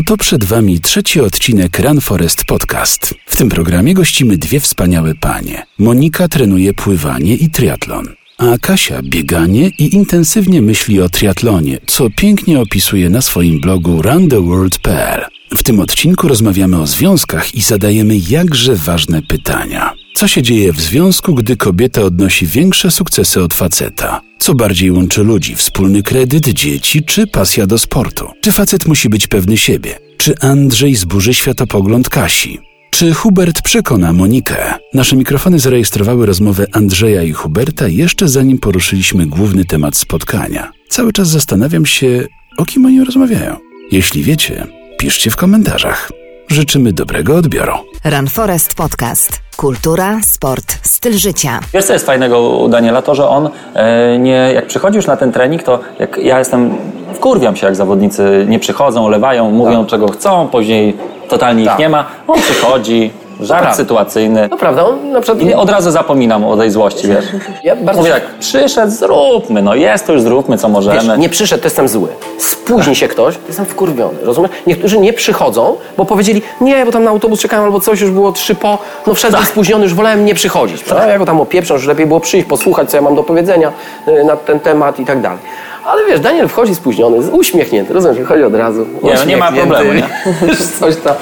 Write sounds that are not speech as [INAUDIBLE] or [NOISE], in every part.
Oto przed Wami trzeci odcinek Run Forest Podcast. W tym programie gościmy dwie wspaniałe panie. Monika trenuje pływanie i triatlon, a Kasia bieganie i intensywnie myśli o triatlonie, co pięknie opisuje na swoim blogu runtheworld.pl. W tym odcinku rozmawiamy o związkach i zadajemy jakże ważne pytania. Co się dzieje w związku, gdy kobieta odnosi większe sukcesy od faceta? Co bardziej łączy ludzi? Wspólny kredyt, dzieci czy pasja do sportu? Czy facet musi być pewny siebie? Czy Andrzej zburzy światopogląd Kasi? Czy Hubert przekona Monikę? Nasze mikrofony zarejestrowały rozmowę Andrzeja i Huberta jeszcze zanim poruszyliśmy główny temat spotkania. Cały czas zastanawiam się, o kim oni rozmawiają. Jeśli wiecie, piszcie w komentarzach. Życzymy dobrego odbioru. Run Forest Podcast. Kultura, sport, styl życia. Wiesz, co jest fajnego u Daniela? To, że on e, nie, jak przychodzi już na ten trening, to jak ja jestem, wkurwiam się, jak zawodnicy nie przychodzą, olewają, mówią czego chcą, później totalnie ich Tak. nie ma. On przychodzi, żart prawda. sytuacyjny. No prawda, on na przykład... I od razu zapominam o tej złości, wiesz. Ja bardzo Mówię tak, przyszedł, zróbmy, no jest to już, zróbmy co Wiesz, możemy. nie przyszedł, to jestem zły. Spóźni się ktoś, to jestem wkurwiony, rozumiesz? Niektórzy nie przychodzą, bo powiedzieli, nie, bo tam na autobus czekałem albo coś, już było trzy po, no wszedłem spóźniony, już wolałem nie przychodzić. prawda? Ja go tam opieprzę, już lepiej było przyjść, posłuchać, co ja mam do powiedzenia y, na ten temat i tak dalej. Ale wiesz, Daniel wchodzi spóźniony, uśmiechnięty, rozumiesz, chodzi od razu. Nie, no nie ma problemu, wiesz, [LAUGHS] coś tam.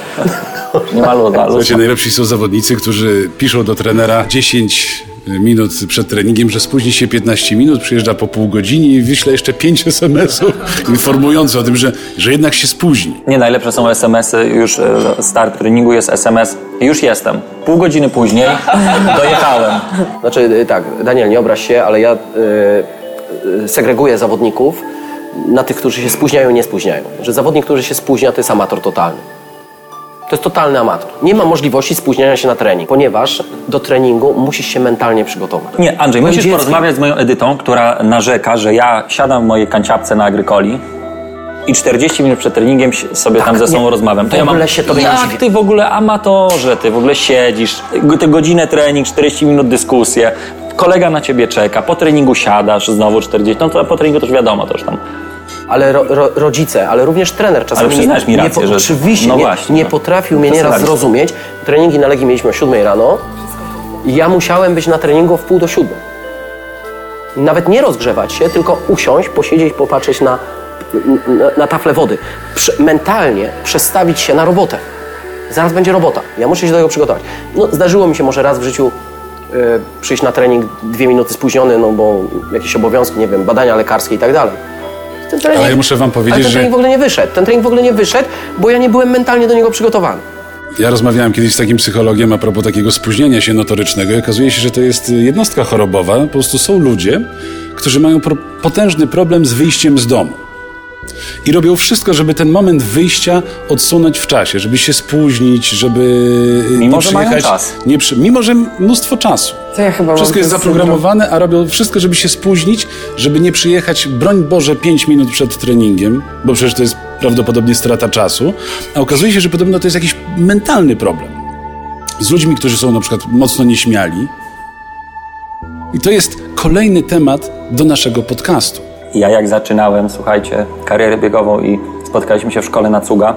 Nie ma luda, Słuchajcie, najlepsi są zawodnicy, którzy piszą do trenera 10 minut przed treningiem, że spóźni się 15 minut, przyjeżdża po pół godziny i wyśle jeszcze 5 SMS-ów informujących o tym, że, że jednak się spóźni. Nie, najlepsze są SMS-y, już e, start treningu jest SMS, już jestem. Pół godziny później dojechałem. Znaczy y, tak, Daniel, nie obraź się, ale ja y, y, segreguję zawodników na tych, którzy się spóźniają i nie spóźniają. Że zawodnik, który się spóźnia, to jest amator totalny. To jest totalny amator. Nie ma możliwości spóźniania się na trening, ponieważ do treningu musisz się mentalnie przygotować. Nie, Andrzej, musisz dzieckiem. porozmawiać z moją Edytą, która narzeka, że ja siadam w mojej kanciapce na Agrykoli i 40 minut przed treningiem sobie tam ze sobą Tak, nie. rozmawiam. W ogóle się tobie Jak ty w ogóle amatorze, ty w ogóle siedzisz, tę godzinę trening, 40 minut dyskusję, kolega na ciebie czeka, po treningu siadasz znowu 40, no to po treningu to już wiadomo, to już tam Ale ro, ro, rodzice, ale również trener czasami Ale przyznajesz mi nie, rację, nie, że- oczywiście no nie, właśnie, nie no. potrafił mnie nieraz zrozumieć. Treningi na Legii mieliśmy o 7 rano i ja musiałem być na treningu w pół do 7. Nawet nie rozgrzewać się, tylko usiąść, posiedzieć, popatrzeć na, na, na taflę wody. Prze, mentalnie przestawić się na robotę. Zaraz będzie robota. Ja muszę się do tego przygotować. No, zdarzyło mi się może raz w życiu e, przyjść na trening dwie minuty spóźniony, no bo jakieś obowiązki, nie wiem, badania lekarskie i tak dalej. Ten trening, Ale ja muszę wam powiedzieć, ten że- trening w ogóle nie wyszedł. Ten trening w ogóle nie wyszedł, bo ja nie byłem mentalnie do niego przygotowany. Ja rozmawiałem kiedyś z takim psychologiem a propos takiego spóźnienia się notorycznego i okazuje się, że to jest jednostka chorobowa. Po prostu są ludzie, którzy mają pro potężny problem z wyjściem z domu. I robią wszystko, żeby ten moment wyjścia odsunąć w czasie, żeby się spóźnić, żeby Mimo, nie że mają przyjechać. czas. Nie przy... Mimo, że mnóstwo czasu. To ja chyba Wszystko jest zaprogramowane, a robią wszystko, żeby się spóźnić, żeby nie przyjechać, broń Boże, 5 minut przed treningiem, bo przecież to jest prawdopodobnie strata czasu. A okazuje się, że podobno to jest jakiś mentalny problem. Z ludźmi, którzy są na przykład mocno nieśmiali. I to jest kolejny temat do naszego podcastu. Ja jak zaczynałem, słuchajcie, karierę biegową i spotkaliśmy się w szkole na Cuga,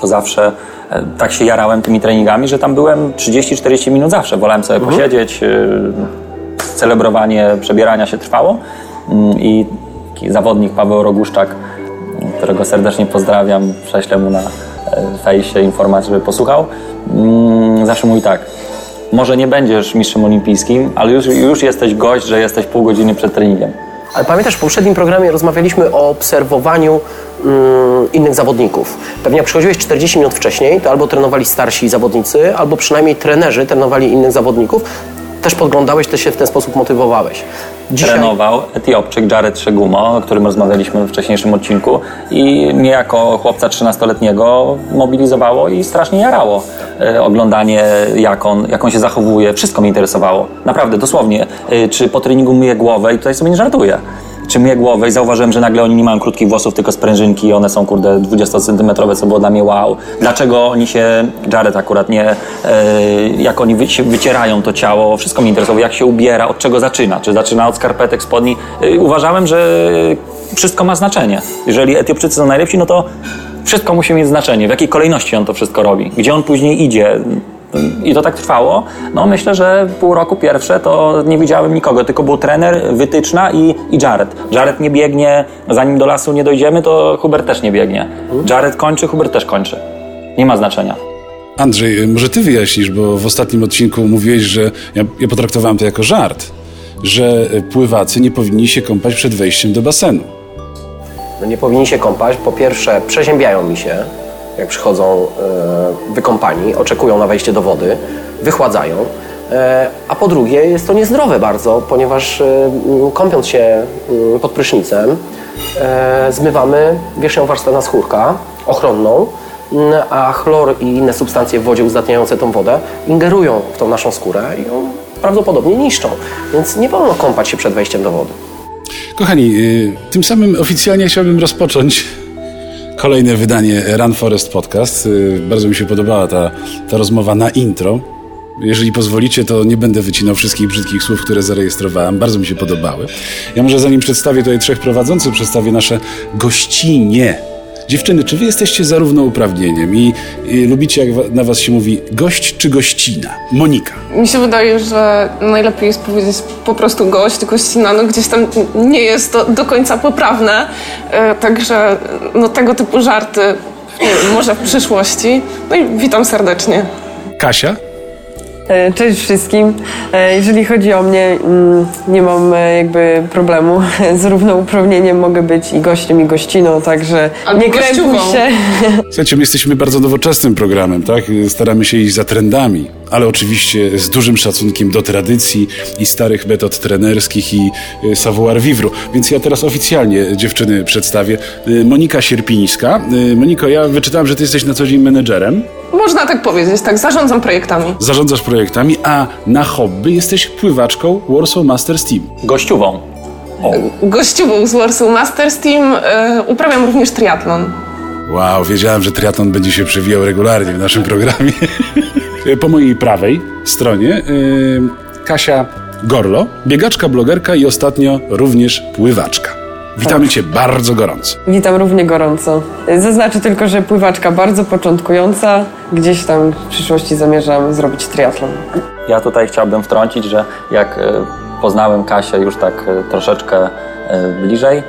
to zawsze e, tak się jarałem tymi treningami, że tam byłem 30-40 minut zawsze. Wolałem sobie posiedzieć, e, celebrowanie przebierania się trwało Mm, i zawodnik Paweł Roguszczak, m, którego serdecznie pozdrawiam, prześlę mu na e, fejsie informację, żeby posłuchał, mm, zawsze mówi tak, może nie będziesz mistrzem olimpijskim, ale już, już jesteś gość, że jesteś pół godziny przed treningiem. Ale pamiętasz, w poprzednim programie rozmawialiśmy o obserwowaniu mm, innych zawodników. Pewnie jak przychodziłeś 40 minut wcześniej, to albo trenowali starsi zawodnicy, albo przynajmniej trenerzy trenowali innych zawodników. Też podglądałeś, też się w ten sposób motywowałeś. trenował Etiopczyk Jared Segumo, o którym rozmawialiśmy w wcześniejszym odcinku i mnie jako chłopca 13-letniego mobilizowało i strasznie jarało. E, oglądanie, jak on, jak on się zachowuje, wszystko mnie interesowało. Naprawdę, dosłownie. E, czy po treningu myję głowę i tutaj sobie nie żartuję. Czy myję głowę i zauważyłem, że nagle oni nie mają krótkich włosów, tylko sprężynki i one są, kurde, 20-centymetrowe, co było dla mnie wow. Dlaczego oni się, Jared akurat nie, e, jak oni wy, wycierają to ciało, wszystko mnie interesowało, jak się ubiera, od czego zaczyna, czy zaczyna od skarpetek, spodni. E, uważałem, że wszystko ma znaczenie. Jeżeli Etiopczycy są najlepsi, no to wszystko musi mieć znaczenie, w jakiej kolejności on to wszystko robi, gdzie on później idzie. I to tak trwało. No myślę, że pół roku pierwsze to nie widziałem nikogo, tylko był trener, wytyczna i, i Jared. Jared nie biegnie, zanim do lasu nie dojdziemy, to Hubert też nie biegnie. Jared kończy, Hubert też kończy. Nie ma znaczenia. Andrzej, może ty wyjaśnisz, bo w ostatnim odcinku mówiłeś, że ja, ja potraktowałem to jako żart, że pływacy nie powinni się kąpać przed wejściem do basenu. No nie powinni się kąpać. Po pierwsze, przeziębiają mi się, jak przychodzą e, wykąpani, oczekują na wejście do wody, wychładzają. E, a po drugie, jest to niezdrowe bardzo, ponieważ e, kąpiąc się m, pod prysznicem, zmywamy wierzchnią warstwę naskórka ochronną, m, a chlor i inne substancje w wodzie uzdatniające tą wodę ingerują w tą naszą skórę i ją prawdopodobnie niszczą. Więc nie wolno kąpać się przed wejściem do wody. Kochani, y, tym samym oficjalnie chciałbym rozpocząć kolejne wydanie Run Forest Podcast. Y, Bardzo mi się podobała ta, ta rozmowa na intro. Jeżeli pozwolicie, to nie będę wycinał wszystkich brzydkich słów, które zarejestrowałem. Bardzo mi się podobały. Ja może zanim przedstawię tutaj trzech prowadzących, przedstawię nasze gościnie. Dziewczyny, czy wy jesteście za równouprawnieniem i, i lubicie, jak wa- na was się mówi, gość czy gościna? Monika. Mi się wydaje, że najlepiej jest powiedzieć po prostu gość, gościna, no gdzieś tam nie jest to do końca poprawne, e, także no tego typu żarty może w przyszłości. No i witam serdecznie. Kasia? E, Cześć wszystkim. E, Jeżeli chodzi o mnie, mm, nie mam e, jakby problemu [LAUGHS] z równouprawnieniem. Mogę być i gościem, i gościną, także Albo nie krępuj się. [LAUGHS] Słuchajcie, my jesteśmy bardzo nowoczesnym programem, tak? Staramy się iść za trendami, ale oczywiście z dużym szacunkiem do tradycji i starych metod trenerskich i y, savoir vivre. Więc ja teraz oficjalnie dziewczyny przedstawię. Y, Monika Sierpińska. Y, Moniko, ja wyczytałem, że ty jesteś na co dzień menedżerem, Można tak powiedzieć, tak, zarządzam projektami. zarządzasz projektami, a na hobby jesteś pływaczką Warsaw Masters Team. Gościową. Gościową z Warsaw Masters Team uprawiam również triatlon. Wow, wiedziałem, że triatlon będzie się przewijał regularnie w naszym programie. [LAUGHS] po mojej prawej stronie y, Kasia Gorlo, biegaczka, blogerka i ostatnio również pływaczka. Witamy Cię bardzo gorąco. Witam równie gorąco. E, Zaznaczę tylko, że pływaczka bardzo początkująca. Gdzieś tam w przyszłości zamierzam zrobić triatlon. Ja tutaj chciałbym wtrącić, że jak e, poznałem Kasię już tak e, troszeczkę e, bliżej,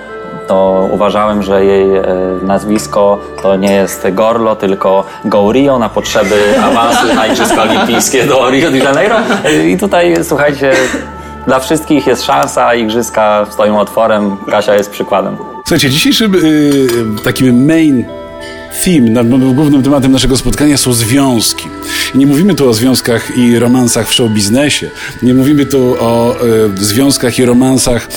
to uważałem, że jej e, nazwisko to nie jest Gorlo, tylko Go Rio na potrzeby awansu na Igrzyska Olimpijskie do Rio de Janeiro. E, I tutaj, słuchajcie, dla wszystkich jest szansa, Igrzyska stoją otworem, Kasia jest przykładem. Słuchajcie, dzisiejszym y, takim main theme, głównym tematem naszego spotkania są związki. I nie mówimy tu o związkach i romansach w show biznesie, nie mówimy tu o y, związkach i romansach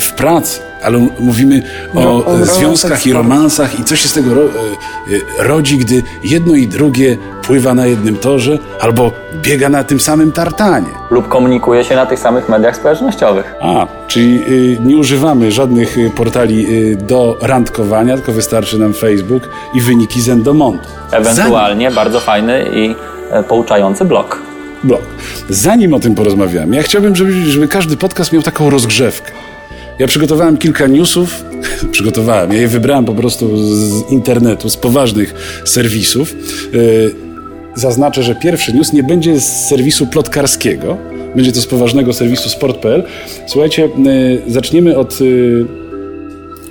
w pracy, ale mówimy o, No, o e, romansach związkach i romansach i co się z tego ro, y, y, rodzi, gdy jedno i drugie pływa na jednym torze albo biega na tym samym tartanie. Lub komunikuje się na tych samych mediach społecznościowych. A, czyli y, nie używamy żadnych y, portali y, do randkowania, tylko wystarczy nam Facebook i wyniki z Endomontu. Ewentualnie bardzo fajny i e, pouczający blog. Zanim, blog. Zanim o tym porozmawiamy, ja chciałbym, żeby, żeby każdy podcast miał taką rozgrzewkę. Ja przygotowałem kilka newsów, [LAUGHS] przygotowałem, ja je wybrałem po prostu z internetu, z poważnych serwisów. Y, zaznaczę, że pierwszy news nie będzie z serwisu plotkarskiego, będzie to z poważnego serwisu sport.pl. Słuchajcie, y, zaczniemy od y,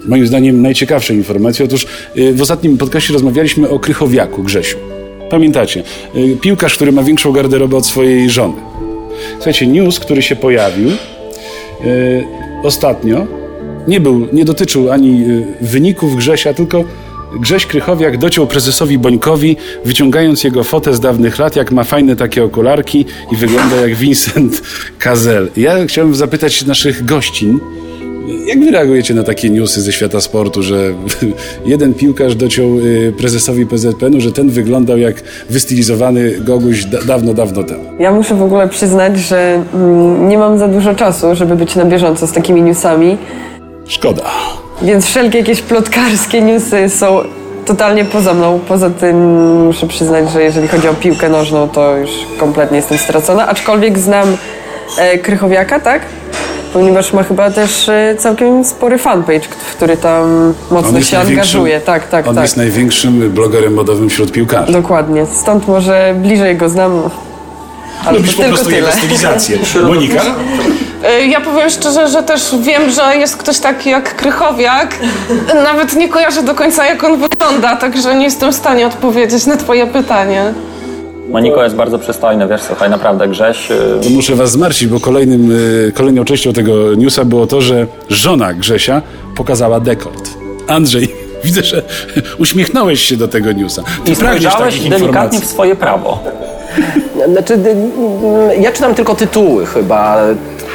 moim zdaniem najciekawszej informacji. Otóż w ostatnim podcaście rozmawialiśmy o Krychowiaku Grzesiu. Pamiętacie? Piłkarz, który ma większą garderobę od swojej żony. Słuchajcie, news, który się pojawił ostatnio, nie był, nie dotyczył ani y, wyników Grzesia, tylko Grześ Krychowiak dociął prezesowi Bońkowi, wyciągając jego fotę z dawnych lat, jak ma fajne takie okularki i wygląda jak Vincent Kazel. Ja chciałem zapytać naszych gościń, jak wy reagujecie na takie newsy ze świata sportu, że [LAUGHS] jeden piłkarz dociął y, prezesowi PZPN-u, że ten wyglądał jak wystylizowany Goguś da- dawno, dawno temu? Ja muszę w ogóle przyznać, że mm, nie mam za dużo czasu, żeby być na bieżąco z takimi newsami, Szkoda. więc wszelkie jakieś plotkarskie newsy są totalnie poza mną. Poza tym muszę przyznać, że jeżeli chodzi o piłkę nożną, to już kompletnie jestem stracona, aczkolwiek znam e, Krychowiaka, tak? Ponieważ ma chyba też e, całkiem spory fanpage, w który tam mocno się angażuje. Tak, tak, on tak. jest największym blogerem modowym wśród piłkarzy. Dokładnie. Stąd może bliżej go znam. Ale Lubisz to po tylko prostu tyle. jego stylizację. [LAUGHS] Monika? Y, Ja powiem szczerze, że też wiem, że jest ktoś taki jak Krychowiak. Nawet nie kojarzę do końca, jak on wygląda, także nie jestem w stanie odpowiedzieć na twoje pytanie. Moniko jest bardzo przystojny, wiesz, słuchaj, naprawdę Grześ... y, To muszę was zmartwić, bo kolejnym, y, kolejną częścią tego newsa było to, że żona Grzesia pokazała dekolt. Andrzej, [LAUGHS] widzę, że [LAUGHS] uśmiechnąłeś się do tego newsa. Ty I pragniesz takich delikatnie informacji. w swoje prawo. Znaczy, ja czytam tylko tytuły chyba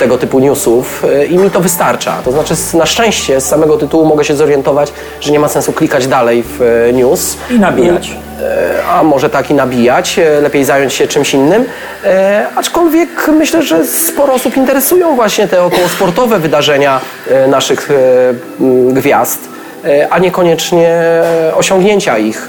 tego typu newsów y, i mi to wystarcza. To znaczy, na szczęście z samego tytułu mogę się zorientować, że nie ma sensu klikać dalej w y, news. I nabijać. E, A może tak i nabijać, e, lepiej zająć się czymś innym. E, aczkolwiek myślę, że sporo osób interesują właśnie te okołosportowe wydarzenia e, naszych e, gwiazd, e, a niekoniecznie osiągnięcia ich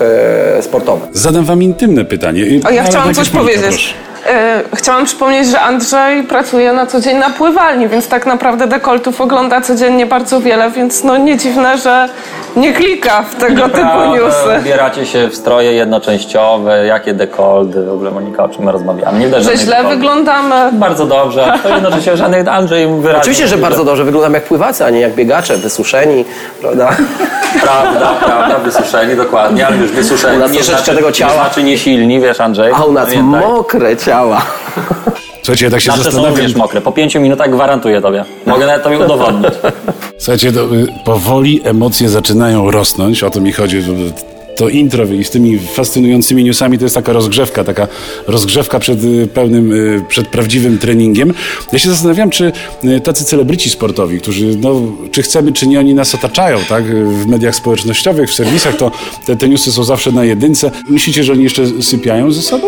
e, sportowe. Zadam wam intymne pytanie. A ja chciałam coś powiedzieć. proszę. E, Chciałam przypomnieć, że Andrzej pracuje na co dzień na pływalni, więc tak naprawdę dekoltów ogląda codziennie bardzo wiele, więc no nie dziwne, że nie klika w tego typu Prawda, newsy. Ubieracie się w stroje jednoczęściowe, jakie dekoldy, w ogóle Monika, o czym my rozmawiamy. Nie widać Że źle dekoldów. wyglądamy. Bardzo dobrze, to jednocześnie żadnych Andrzej wyraźnie Oczywiście, że bardzo dobrze wyglądam jak pływacy, a nie jak biegacze, wysuszeni, prawda? Prawda, prawda, wysuszeni, dokładnie, ale już wysuszeni U nas nie znaczy, tego ciała. nie znaczy nie silni, wiesz Andrzej. A u nas Pamiętaj. mokre ciała. Słuchajcie, ja tak się Nasze są zastanawiam. również mokre. Po pięciu minutach gwarantuję tobie. Mogę nawet tobie udowodnić. Słuchajcie, to, y, powoli emocje zaczynają rosnąć, o to mi chodzi. To intro i z tymi fascynującymi newsami to jest taka rozgrzewka, taka rozgrzewka przed y, pełnym, y, przed prawdziwym treningiem. Ja się zastanawiam, czy y, tacy celebryci sportowi, którzy, no, czy chcemy, czy nie, oni nas otaczają, tak, w mediach społecznościowych, w serwisach, to te, te newsy są zawsze na jedynce. Myślicie, że oni jeszcze sypiają ze sobą?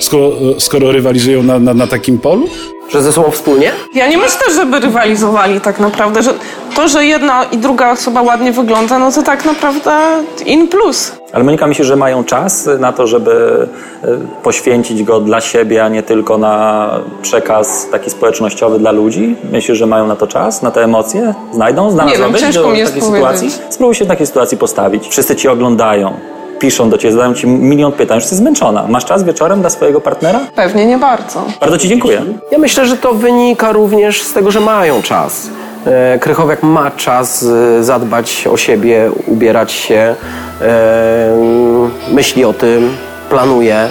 Skoro, skoro rywalizują na, na, na takim polu? Że ze sobą wspólnie? Ja nie myślę, żeby rywalizowali tak naprawdę, że to, że jedna i druga osoba ładnie wygląda, no to tak naprawdę in plus. Ale Monika myśli, że mają czas na to, żeby e, poświęcić go dla siebie, a nie tylko na przekaz taki społecznościowy dla ludzi? Myślisz, że mają na to czas, na te emocje? Znajdą? Znalazłabyś wiem, ciężko do mi jest takiej powiedzieć. sytuacji? Spróbuj się w takiej sytuacji postawić. Wszyscy ci oglądają, piszą do ciebie, zadają ci milion pytań, już jesteś zmęczona. Masz czas wieczorem dla swojego partnera? Pewnie nie bardzo. Bardzo ci dziękuję. Ja myślę, że to wynika również z tego, że mają czas. E, Krychowiak ma czas e, zadbać o siebie, ubierać się, e, myśli o tym, planuje.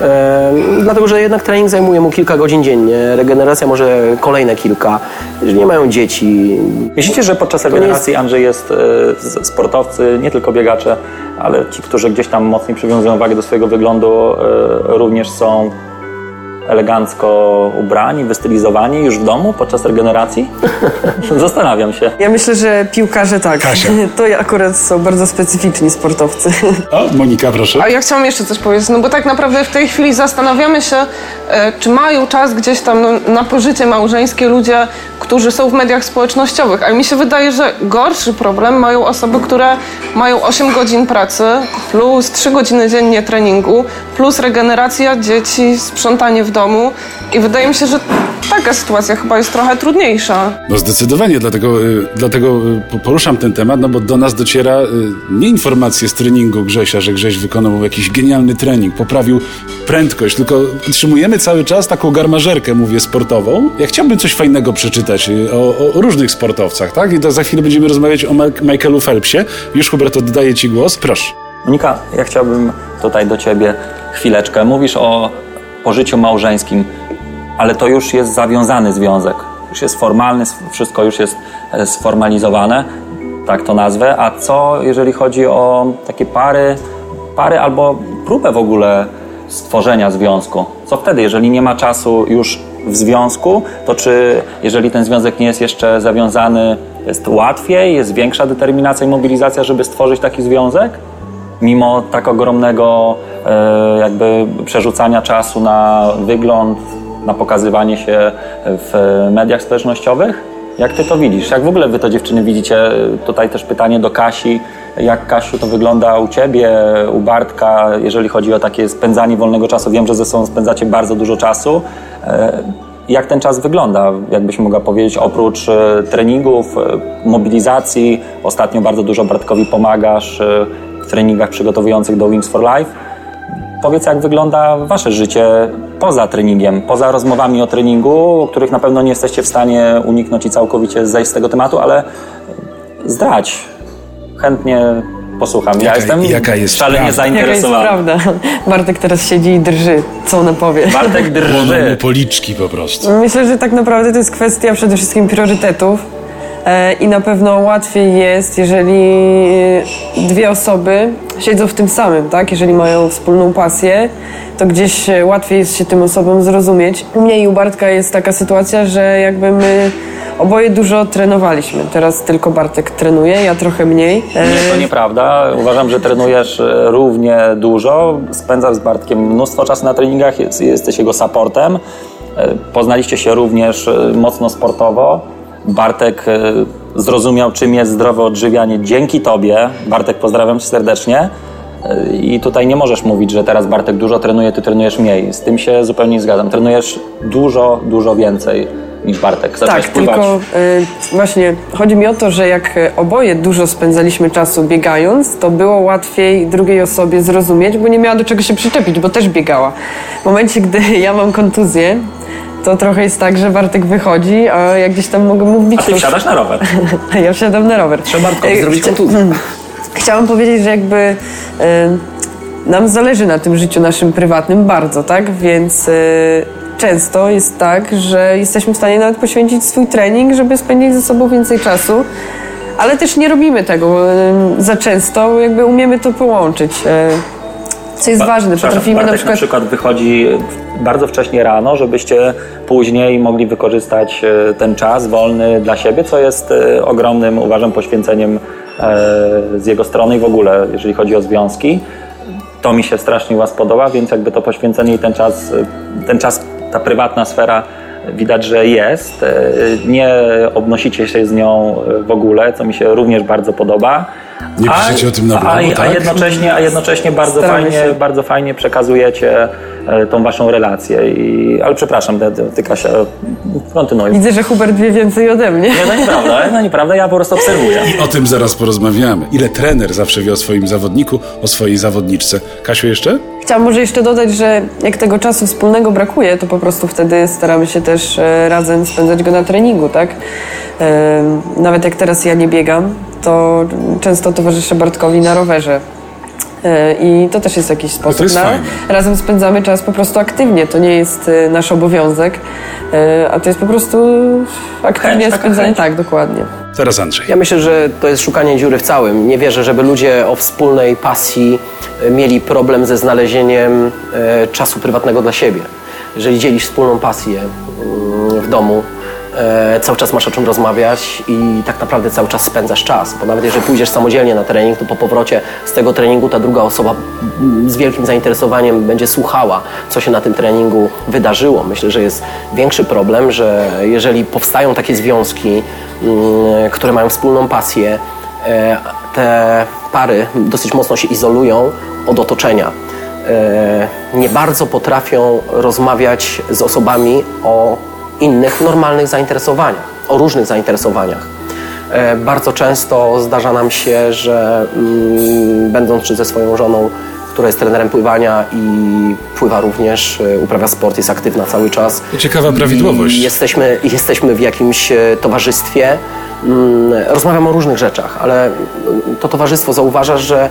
E, dlatego, że jednak trening zajmuje mu kilka godzin dziennie, regeneracja może kolejne kilka. Jeżeli nie mają dzieci, Myślicie, że podczas regeneracji Andrzej jest e, sportowcy, nie tylko biegacze, ale ci, którzy gdzieś tam mocniej przywiązują wagę do swojego wyglądu, e, również są elegancko ubrani, wystylizowani już w domu podczas regeneracji? [LAUGHS] Zastanawiam się. Ja myślę, że piłkarze tak. Kasia. [LAUGHS] To akurat są bardzo specyficzni sportowcy. O, Monika, proszę. A ja chciałam jeszcze coś powiedzieć, no bo tak naprawdę w tej chwili zastanawiamy się, e, czy mają czas gdzieś tam no, na pożycie małżeńskie ludzie, którzy są w mediach społecznościowych. Ale mi się wydaje, że gorszy problem mają osoby, które mają 8 godzin pracy, plus 3 godziny dziennie treningu, plus regeneracja dzieci, sprzątanie w domu. I wydaje mi się, że taka sytuacja chyba jest trochę trudniejsza. No zdecydowanie, dlatego, y, dlatego y, po- poruszam ten temat, no bo do nas dociera y, nie informacje z treningu Grzesia, że Grześ wykonał jakiś genialny trening, poprawił prędkość, tylko utrzymujemy cały czas taką garmażerkę, mówię, sportową. Ja chciałbym coś fajnego przeczytać o, o różnych sportowcach, tak? I to za chwilę będziemy rozmawiać o Michaelu Phelpsie. Już, Hubert, oddaję Ci głos. Proszę. Monika, ja chciałbym tutaj do ciebie chwileczkę. Mówisz o pożyciu małżeńskim, ale to już jest zawiązany związek. Już jest formalny, wszystko już jest e, sformalizowane, tak to nazwę. A co jeżeli chodzi o takie pary, pary albo próbę w ogóle stworzenia związku? Co wtedy, jeżeli nie ma czasu już w związku, to czy jeżeli ten związek nie jest jeszcze zawiązany, jest łatwiej, jest większa determinacja i mobilizacja, żeby stworzyć taki związek? mimo tak ogromnego jakby przerzucania czasu na wygląd, na pokazywanie się w mediach społecznościowych? Jak ty to widzisz? Jak w ogóle wy to dziewczyny widzicie? Tutaj też pytanie do Kasi. Jak Kasiu to wygląda u ciebie, u Bartka, jeżeli chodzi o takie spędzanie wolnego czasu? Wiem, że ze sobą spędzacie bardzo dużo czasu. E, jak ten czas wygląda? Jakbyś mogła powiedzieć, oprócz e, treningów, e, mobilizacji, ostatnio bardzo dużo Bartkowi pomagasz e, w treningach przygotowujących do Wings for Life. Powiedz, jak wygląda wasze życie poza treningiem, poza rozmowami o treningu, o których na pewno nie jesteście w stanie uniknąć i całkowicie zejść z tego tematu, ale zdradź. Chętnie posłucham. Ja Jaka- jestem jaka jest szalenie prawda? Jaka jest zainteresowany. prawda? Bartek teraz siedzi i drży. Co ona powie? Bartek Płoną mu drży. policzki po prostu. Myślę, że tak naprawdę to jest kwestia przede wszystkim priorytetów. E, I na pewno łatwiej jest, jeżeli e, dwie osoby siedzą w tym samym, tak? Jeżeli mają wspólną pasję, to gdzieś e, łatwiej jest się tym osobom zrozumieć. U mnie i u Bartka jest taka sytuacja, że jakby my oboje dużo trenowaliśmy. Teraz tylko Bartek trenuje, ja trochę mniej. Nie, to nieprawda. Uważam, że trenujesz równie dużo. Spędzasz z Bartkiem mnóstwo czasu na treningach, jest- jesteś jego supportem. Poznaliście się również mocno sportowo. Bartek e, zrozumiał, czym jest zdrowe odżywianie dzięki Tobie. Bartek, pozdrawiam Cię serdecznie. E, I tutaj nie możesz mówić, że teraz Bartek dużo trenuje, Ty trenujesz mniej. Z tym się zupełnie nie zgadzam. Trenujesz dużo, dużo więcej niż Bartek. Zacząłeś Tak, pływać. tylko y, właśnie chodzi mi o to, że jak oboje dużo spędzaliśmy czasu biegając, to było łatwiej drugiej osobie zrozumieć, bo nie miała do czego się przyczepić, bo też biegała. W momencie, gdy [LAUGHS] ja mam kontuzję, to trochę jest tak, że Bartek wychodzi, a ja gdzieś tam mogę mu wbić. A Ty wsiadasz na rower. [LAUGHS] ja wsiadam na rower. Trzeba Bartkowi Y, zrobić chcia- kontuzję. Chciałam powiedzieć, że jakby y, nam zależy na tym życiu naszym prywatnym bardzo, tak? Więc y, często jest tak, że jesteśmy w stanie nawet poświęcić swój trening, żeby spędzić ze sobą więcej czasu. Ale też nie robimy tego za często, jakby umiemy to połączyć. Co jest Ba- ważne, potrafimy Bartek na przykład... na przykład wychodzi bardzo wcześnie rano, żebyście później mogli wykorzystać e, ten czas wolny dla siebie, co jest e, ogromnym, uważam, poświęceniem e, z jego strony i w ogóle, jeżeli chodzi o związki. To mi się strasznie Was podoba, więc jakby to poświęcenie i ten czas, ten czas, ta prywatna sfera widać, że jest. Nie obnosicie się z nią w ogóle, co mi się również bardzo podoba. Nie piszecie o tym na blogu, a, a, tak? jednocześnie, a jednocześnie bardzo Staramy fajnie, się. bardzo fajnie przekazujecie e, tą waszą relację. I, ale przepraszam, ty, ty Kasia, kontynuuj. Widzę, że Hubert wie więcej ode mnie. Nie, no nieprawda, no nieprawda, ja po prostu obserwuję. O tym zaraz porozmawiamy. Ile trener zawsze wie o swoim zawodniku, o swojej zawodniczce. Kasiu jeszcze? Chciałam może jeszcze dodać, że jak tego czasu wspólnego brakuje, to po prostu wtedy staramy się też e, razem spędzać go na treningu, tak? E, Nawet jak teraz ja nie biegam, to często towarzyszę Bartkowi na rowerze. E, I to też jest jakiś sposób. jest na, fajne. razem spędzamy czas po prostu aktywnie. To nie jest e, nasz obowiązek, e, a to jest po prostu aktywnie Chęć, spędzanie. chęć. Tak, dokładnie. Teraz Andrzej. Ja myślę, że to jest szukanie dziury w całym. Nie wierzę, żeby ludzie o wspólnej pasji mieli problem ze znalezieniem czasu prywatnego dla siebie. Jeżeli dzielisz wspólną pasję mm, w domu, e, cały czas masz o czym rozmawiać i tak naprawdę cały czas spędzasz czas. Bo nawet jeżeli pójdziesz samodzielnie na trening, to po powrocie z tego treningu ta druga osoba z wielkim zainteresowaniem będzie słuchała, co się na tym treningu wydarzyło. Myślę, że jest większy problem, że jeżeli powstają takie związki, mm, które mają wspólną pasję, e, te pary dosyć mocno się izolują od otoczenia. E, Nie bardzo potrafią rozmawiać z osobami o innych normalnych zainteresowaniach, o różnych zainteresowaniach. E, Bardzo często zdarza nam się, że mm, będąc czy ze swoją żoną, która jest trenerem pływania i pływa również, e, uprawia sport, jest aktywna cały czas. Ciekawa prawidłowość. I jesteśmy, jesteśmy w jakimś e, towarzystwie, mm, rozmawiam o różnych rzeczach, ale mm, to towarzystwo zauważa, że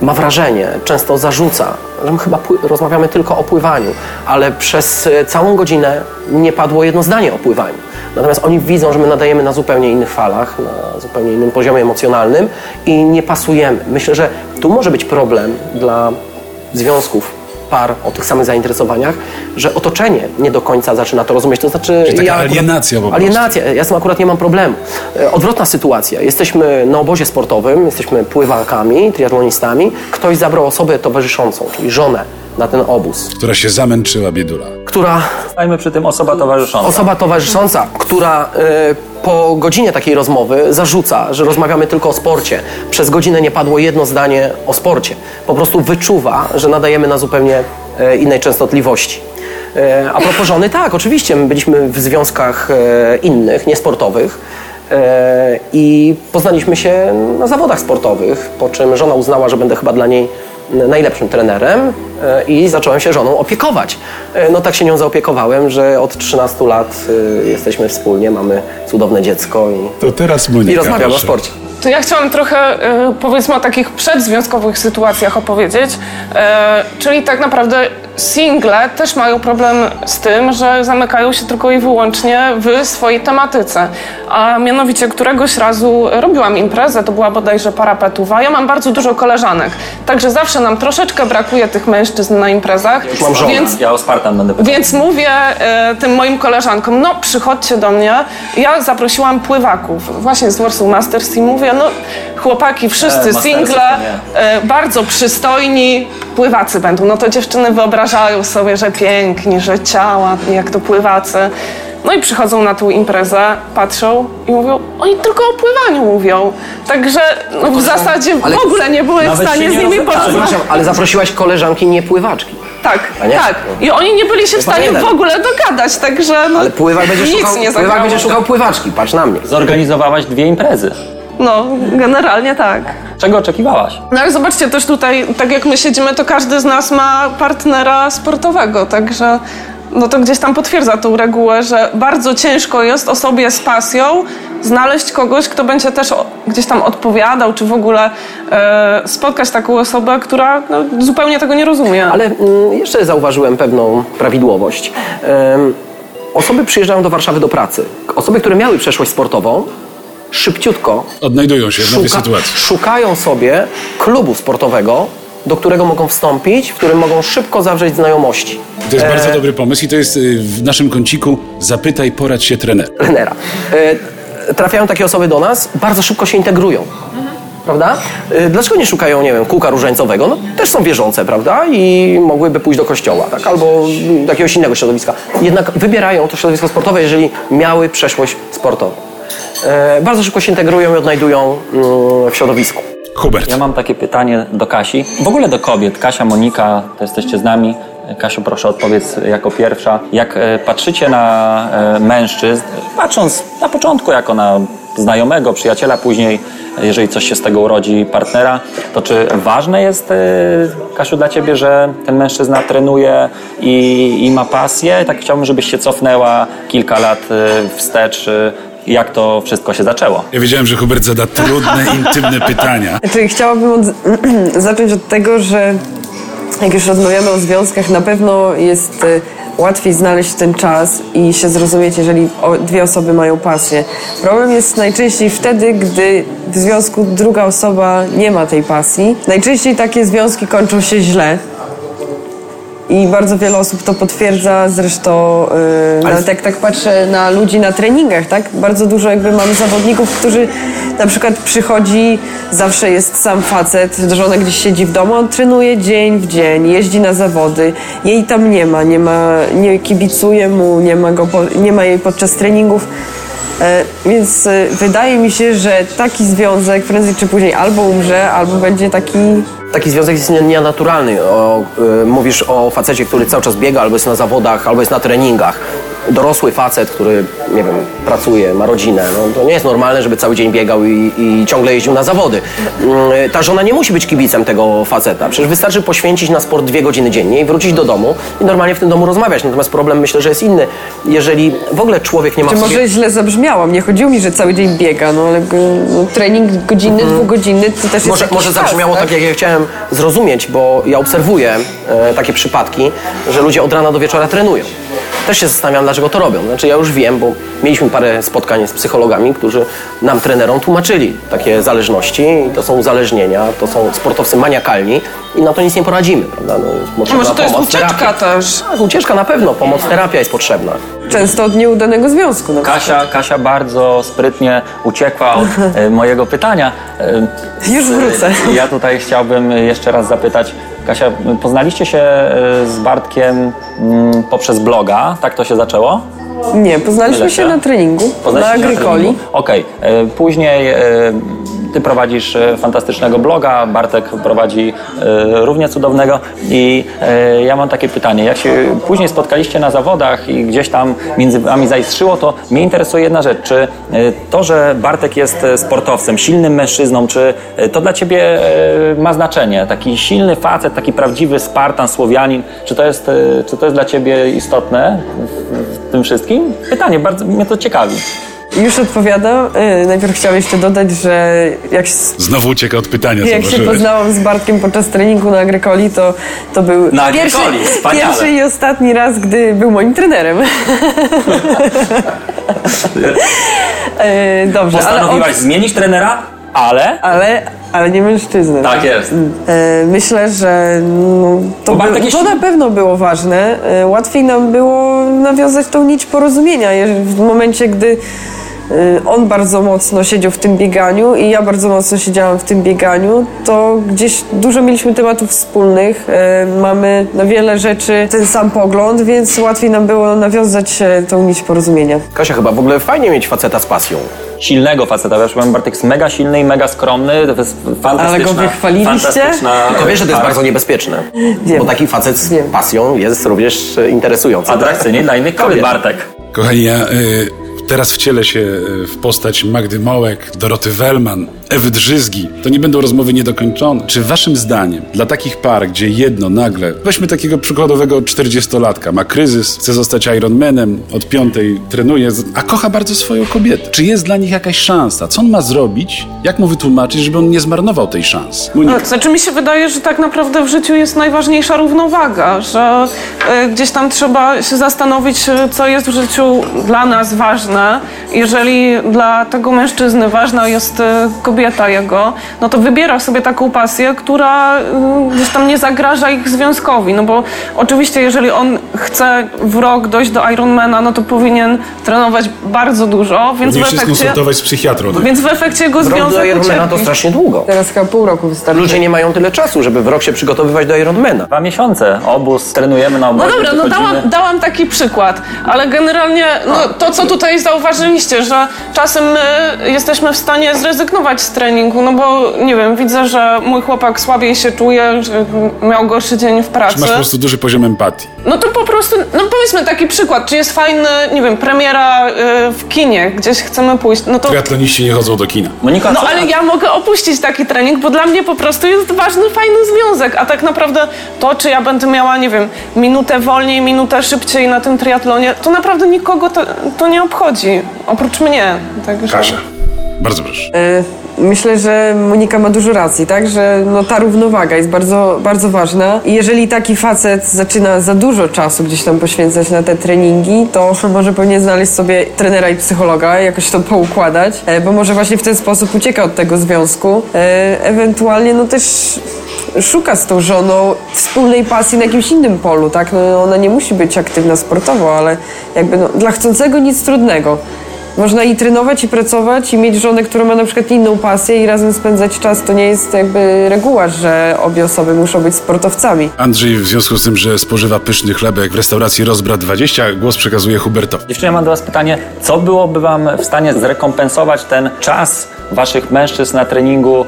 ma wrażenie, często zarzuca, że my chyba rozmawiamy tylko o pływaniu, ale przez e, całą godzinę nie padło jedno zdanie o pływaniu. Natomiast oni widzą, że my nadajemy na zupełnie innych falach, na zupełnie innym poziomie emocjonalnym i nie pasujemy. Myślę, że tu może być problem dla związków par o tych samych zainteresowaniach, że otoczenie nie do końca zaczyna to rozumieć. To znaczy, Czyli taka akurat- alienacja po prostu. Alienacja. Ja z tym akurat nie mam problemu. E, Odwrotna sytuacja. Jesteśmy na obozie sportowym, jesteśmy pływakami, triatlonistami. Ktoś zabrał osobę towarzyszącą, czyli żonę na ten obóz, Która się zamęczyła, biedula. która Stajmy przy tym osoba towarzysząca. Osoba towarzysząca, która e, po godzinie takiej rozmowy zarzuca, że rozmawiamy tylko o sporcie. Przez godzinę nie padło jedno zdanie o sporcie. Po prostu wyczuwa, że nadajemy na zupełnie e, innej częstotliwości. E, A propos żony, tak, oczywiście, my byliśmy w związkach innych, niesportowych. I poznaliśmy się na zawodach sportowych, po czym żona uznała, że będę chyba dla niej najlepszym trenerem e, i zacząłem się żoną opiekować. E, No tak się nią zaopiekowałem, że od 13 lat e, jesteśmy wspólnie, mamy cudowne dziecko i, To teraz Monika. i rozmawiamy o sporcie. To ja chciałam trochę, powiedzmy, o takich przedzwiązkowych sytuacjach opowiedzieć. Czyli tak naprawdę single też mają problem z tym, że zamykają się tylko i wyłącznie w swojej tematyce. A mianowicie któregoś razu robiłam imprezę, to była bodajże parapetuwa. Ja mam bardzo dużo koleżanek, także zawsze nam troszeczkę brakuje tych mężczyzn na imprezach. mam żonę. Więc Ja o Spartan będę pytał. więc mówię e, tym moim koleżankom, no przychodźcie do mnie. Ja zaprosiłam pływaków właśnie z Warsaw Masters i mówię, no chłopaki, wszyscy E, single, e, bardzo przystojni, pływacy będą. No to dziewczyny wyobrażają sobie, że piękni, że ciała, jak to pływacy. No i przychodzą na tą imprezę, patrzą i mówią, oni tylko o pływaniu mówią. Także no, w zasadzie w ogóle nie były w stanie z nimi porozmawiać. Ale zaprosiłaś koleżanki nie pływaczki. Tak, tak. I oni nie byli się w stanie w ogóle dogadać, także no, Ale pływak będzie nic szukał, nie pływak zagrało. będzie szukał pływaczki, patrz na mnie. Zorganizowałaś dwie imprezy. No, generalnie tak. Czego oczekiwałaś? No ale zobaczcie też tutaj, tak jak my siedzimy, to każdy z nas ma partnera sportowego, także no to gdzieś tam potwierdza tą regułę, że bardzo ciężko jest osobie z pasją znaleźć kogoś, kto będzie też gdzieś tam odpowiadał, czy w ogóle e, spotkać taką osobę, która no, zupełnie tego nie rozumie. Ale mm, jeszcze zauważyłem pewną prawidłowość. Osoby przyjeżdżają do Warszawy do pracy. Osoby, które miały przeszłość sportową, szybciutko Odnajdują się w nowej szuka- sytuacji. szukają sobie klubu sportowego, do którego mogą wstąpić, w którym mogą szybko zawrzeć znajomości. To jest bardzo dobry pomysł i to jest y, w naszym kąciku Zapytaj, poradź się trener. trenera. E, trafiają takie osoby do nas, bardzo szybko się integrują. Prawda? E, Dlaczego nie szukają, nie wiem, kółka różańcowego? No też są wierzące, prawda? I mogłyby pójść do kościoła, tak? Albo mm, do jakiegoś innego środowiska. Jednak wybierają to środowisko sportowe, jeżeli miały przeszłość sportową. E, bardzo szybko się integrują i odnajdują mm, w środowisku. Hubert. Ja mam takie pytanie do Kasi, w ogóle do kobiet. Kasia, Monika, to jesteście z nami. Kasiu, proszę odpowiedz jako pierwsza. Jak e, patrzycie na e, mężczyzn, patrząc na początku jako na znajomego, przyjaciela, później, jeżeli coś się z tego urodzi, partnera, to czy ważne jest, Kasiu, dla ciebie, że ten mężczyzna trenuje i, i ma pasję? Tak chciałbym, żebyś się cofnęła kilka lat wstecz, jak to wszystko się zaczęło. Ja wiedziałem, że Hubert zada trudne, [LAUGHS] intymne pytania. Znaczy, chciałabym od, [CLEARS THROAT] zacząć od tego, że jak już rozmawiamy o związkach, na pewno jest y, łatwiej znaleźć ten czas i się zrozumieć, jeżeli dwie osoby mają pasję. Problem jest najczęściej wtedy, gdy w związku druga osoba nie ma tej pasji. Najczęściej takie związki kończą się źle. I bardzo wiele osób to potwierdza, zresztą yy, nawet jak tak patrzę na ludzi na treningach, tak? Bardzo dużo jakby mam zawodników, którzy na przykład przychodzi, zawsze jest sam facet, żona gdzieś siedzi w domu, on trenuje dzień w dzień, jeździ na zawody, jej tam nie ma, nie ma, nie kibicuje mu, nie ma, go po, nie ma jej podczas treningów. E, Więc e, wydaje mi się, że taki związek prędzej czy później albo umrze, albo będzie taki Taki związek jest nie- nienaturalny. O, y, mówisz o facecie, który cały czas biega, albo jest na zawodach, albo jest na treningach. Dorosły facet, który, nie wiem, pracuje, ma rodzinę. No, to nie jest normalne, żeby cały dzień biegał i, i ciągle jeździł na zawody. Y, ta żona nie musi być kibicem tego faceta. Przecież wystarczy poświęcić na sport dwie godziny dziennie i wrócić do domu i normalnie w tym domu rozmawiać. Natomiast problem myślę, że jest inny. Jeżeli w ogóle człowiek nie ma Czy w sobie... może źle zabrzmiałam? Nie chodziło mi, że cały dzień biega, no ale go- no, trening godzinny, dwugodzinny to też jest Może, jakiś może czas, zabrzmiało tak? jak ja chciałem zrozumieć, bo ja obserwuję e, takie przypadki, że ludzie od rana do wieczora trenują. Też się zastanawiam, dlaczego to robią. Znaczy ja już wiem, bo mieliśmy parę spotkań z psychologami, którzy nam, trenerom, tłumaczyli takie zależności i to są uzależnienia, to są sportowcy maniakalni i na to nic nie poradzimy, prawda? No, może to jest ucieczka terapia. też? Tak, ucieczka na pewno, pomoc, terapia jest potrzebna. Często od nieudanego związku. Kasia, Kasia bardzo sprytnie uciekła od [LAUGHS] e, mojego pytania. E, Już wrócę. Ja tutaj chciałbym jeszcze raz zapytać. Kasia, poznaliście się e, z Bartkiem mm, poprzez bloga, tak to się zaczęło? Nie, poznaliśmy się na treningu, na treningu? Okej. E, Później e, ty prowadzisz e, fantastycznego bloga, Bartek prowadzi e, równie cudownego i e, ja mam takie pytanie, jak się później spotkaliście na zawodach i gdzieś tam między wami zaiskrzyło, to mnie interesuje jedna rzecz, czy to, że Bartek jest sportowcem, silnym mężczyzną, czy to dla ciebie ma znaczenie? Taki silny facet, taki prawdziwy Spartan, Słowianin, czy to jest, czy to jest dla ciebie istotne w tym wszystkim? Pytanie, bardzo mnie to ciekawi. Już odpowiadam. Y, Najpierw chciałam jeszcze dodać, że jak, s- Znowu ucieka od pytania, jak się poznałam z Bartkiem podczas treningu na Agrykoli, to, to był Na pierwszy, Agrykoli, pierwszy i ostatni raz, gdy był moim trenerem. [LAUGHS] E, Dobrze, ale, Postanowiłaś od, zmienić trenera, ale... ale, ale nie mężczyznę. Tak jest. E, Myślę, że no, to, Bo by, to na pewno było ważne. E, Łatwiej nam było nawiązać tą nić porozumienia w momencie, gdy e, on bardzo mocno siedział w tym bieganiu i ja bardzo mocno siedziałam w tym bieganiu, to gdzieś dużo mieliśmy tematów wspólnych. E, Mamy na wiele rzeczy ten sam pogląd, więc łatwiej nam było nawiązać e, tą nić porozumienia. Kasia, chyba w ogóle fajnie mieć faceta z pasją. Silnego faceta. Wiesz, Bartek jest mega silny i mega skromny. To jest fantastyczna, Ale go wychwaliliście? Tylko wiesz, że to jest bardzo niebezpieczne. Wiem. Bo taki facet z Wiem. pasją jest również interesujący. Atrakcyjny dla innych Kobiet. Bartek. Kochani, ja y, teraz wcielę się y, w postać Magdy Mołek, Doroty Wellman, Ewy Drzyzgi. To nie będą rozmowy niedokończone. Czy waszym zdaniem dla takich par, gdzie jedno nagle, weźmy takiego przykładowego 40-latka, ma kryzys, chce zostać Ironmanem, od piątej trenuje, a kocha bardzo swoją kobietę. Czy jest dla nich jakaś szansa? Co on ma zrobić? Jak mu wytłumaczyć, żeby on nie zmarnował tej szansy? Monika. No, Znaczy mi się wydaje, że tak naprawdę w życiu jest najważniejsza równowaga, że e, gdzieś tam trzeba się zastanowić, e, co jest w życiu dla nas ważne. Jeżeli dla tego mężczyzny ważna jest e, kobieta jego, no to wybiera sobie taką pasję, która e, gdzieś tam nie zagraża ich związkowi. No bo oczywiście, jeżeli on chce w rok dojść do Ironmana, no to powinien trenować bardzo dużo, więc w Powinien się efekcie... skonsultować z psychiatrą. Więc w efekcie jego Rok do związek Ironmana to strasznie długo. Teraz chyba pół roku wystarczy. Ludzie nie mają tyle czasu, żeby w rok się przygotowywać do Ironmana. Dwa miesiące, obóz, trenujemy na No obozie. dobra, no dałam, dałam taki przykład, ale generalnie no, to, co tutaj zauważyliście, że czasem my jesteśmy w stanie zrezygnować z treningu, no bo nie wiem, widzę, że mój chłopak słabiej się czuje, że miał gorszy dzień w pracy. Masz po prostu duży poziom empatii. No to po prostu, no powiedzmy taki przykład, czy jest fajny, nie wiem, premiera y, w kinie, gdzieś chcemy pójść, no to... Triatloniści nie chodzą do kina. Monika, No ale ja mogę opuścić taki trening, bo dla mnie po prostu jest ważny, fajny związek. A tak naprawdę to, czy ja będę miała, nie wiem, minutę wolniej, minutę szybciej na tym triatlonie, to naprawdę nikogo to, to nie obchodzi. Oprócz mnie. Także... Kasia, bardzo proszę. E, Myślę, że Monika ma dużo racji, tak? Że no, ta równowaga jest bardzo, bardzo ważna. I jeżeli taki facet zaczyna za dużo czasu gdzieś tam poświęcać na te treningi, to może powinien znaleźć sobie trenera i psychologa, jakoś to poukładać, e, bo może właśnie w ten sposób ucieka od tego związku. E, Ewentualnie no też szuka z tą żoną wspólnej pasji na jakimś innym polu, tak? No, ona nie musi być aktywna sportowo, ale jakby no, dla chcącego nic trudnego. Można i trenować, i pracować, i mieć żonę, która ma na przykład inną pasję i razem spędzać czas. To nie jest jakby reguła, że obie osoby muszą być sportowcami. Andrzej w związku z tym, że spożywa pyszny chlebek w restauracji Rozbrat 20, głos przekazuje Hubertowi. Dziewczyny, mam do Was pytanie, co byłoby Wam w stanie zrekompensować ten czas Waszych mężczyzn na treningu,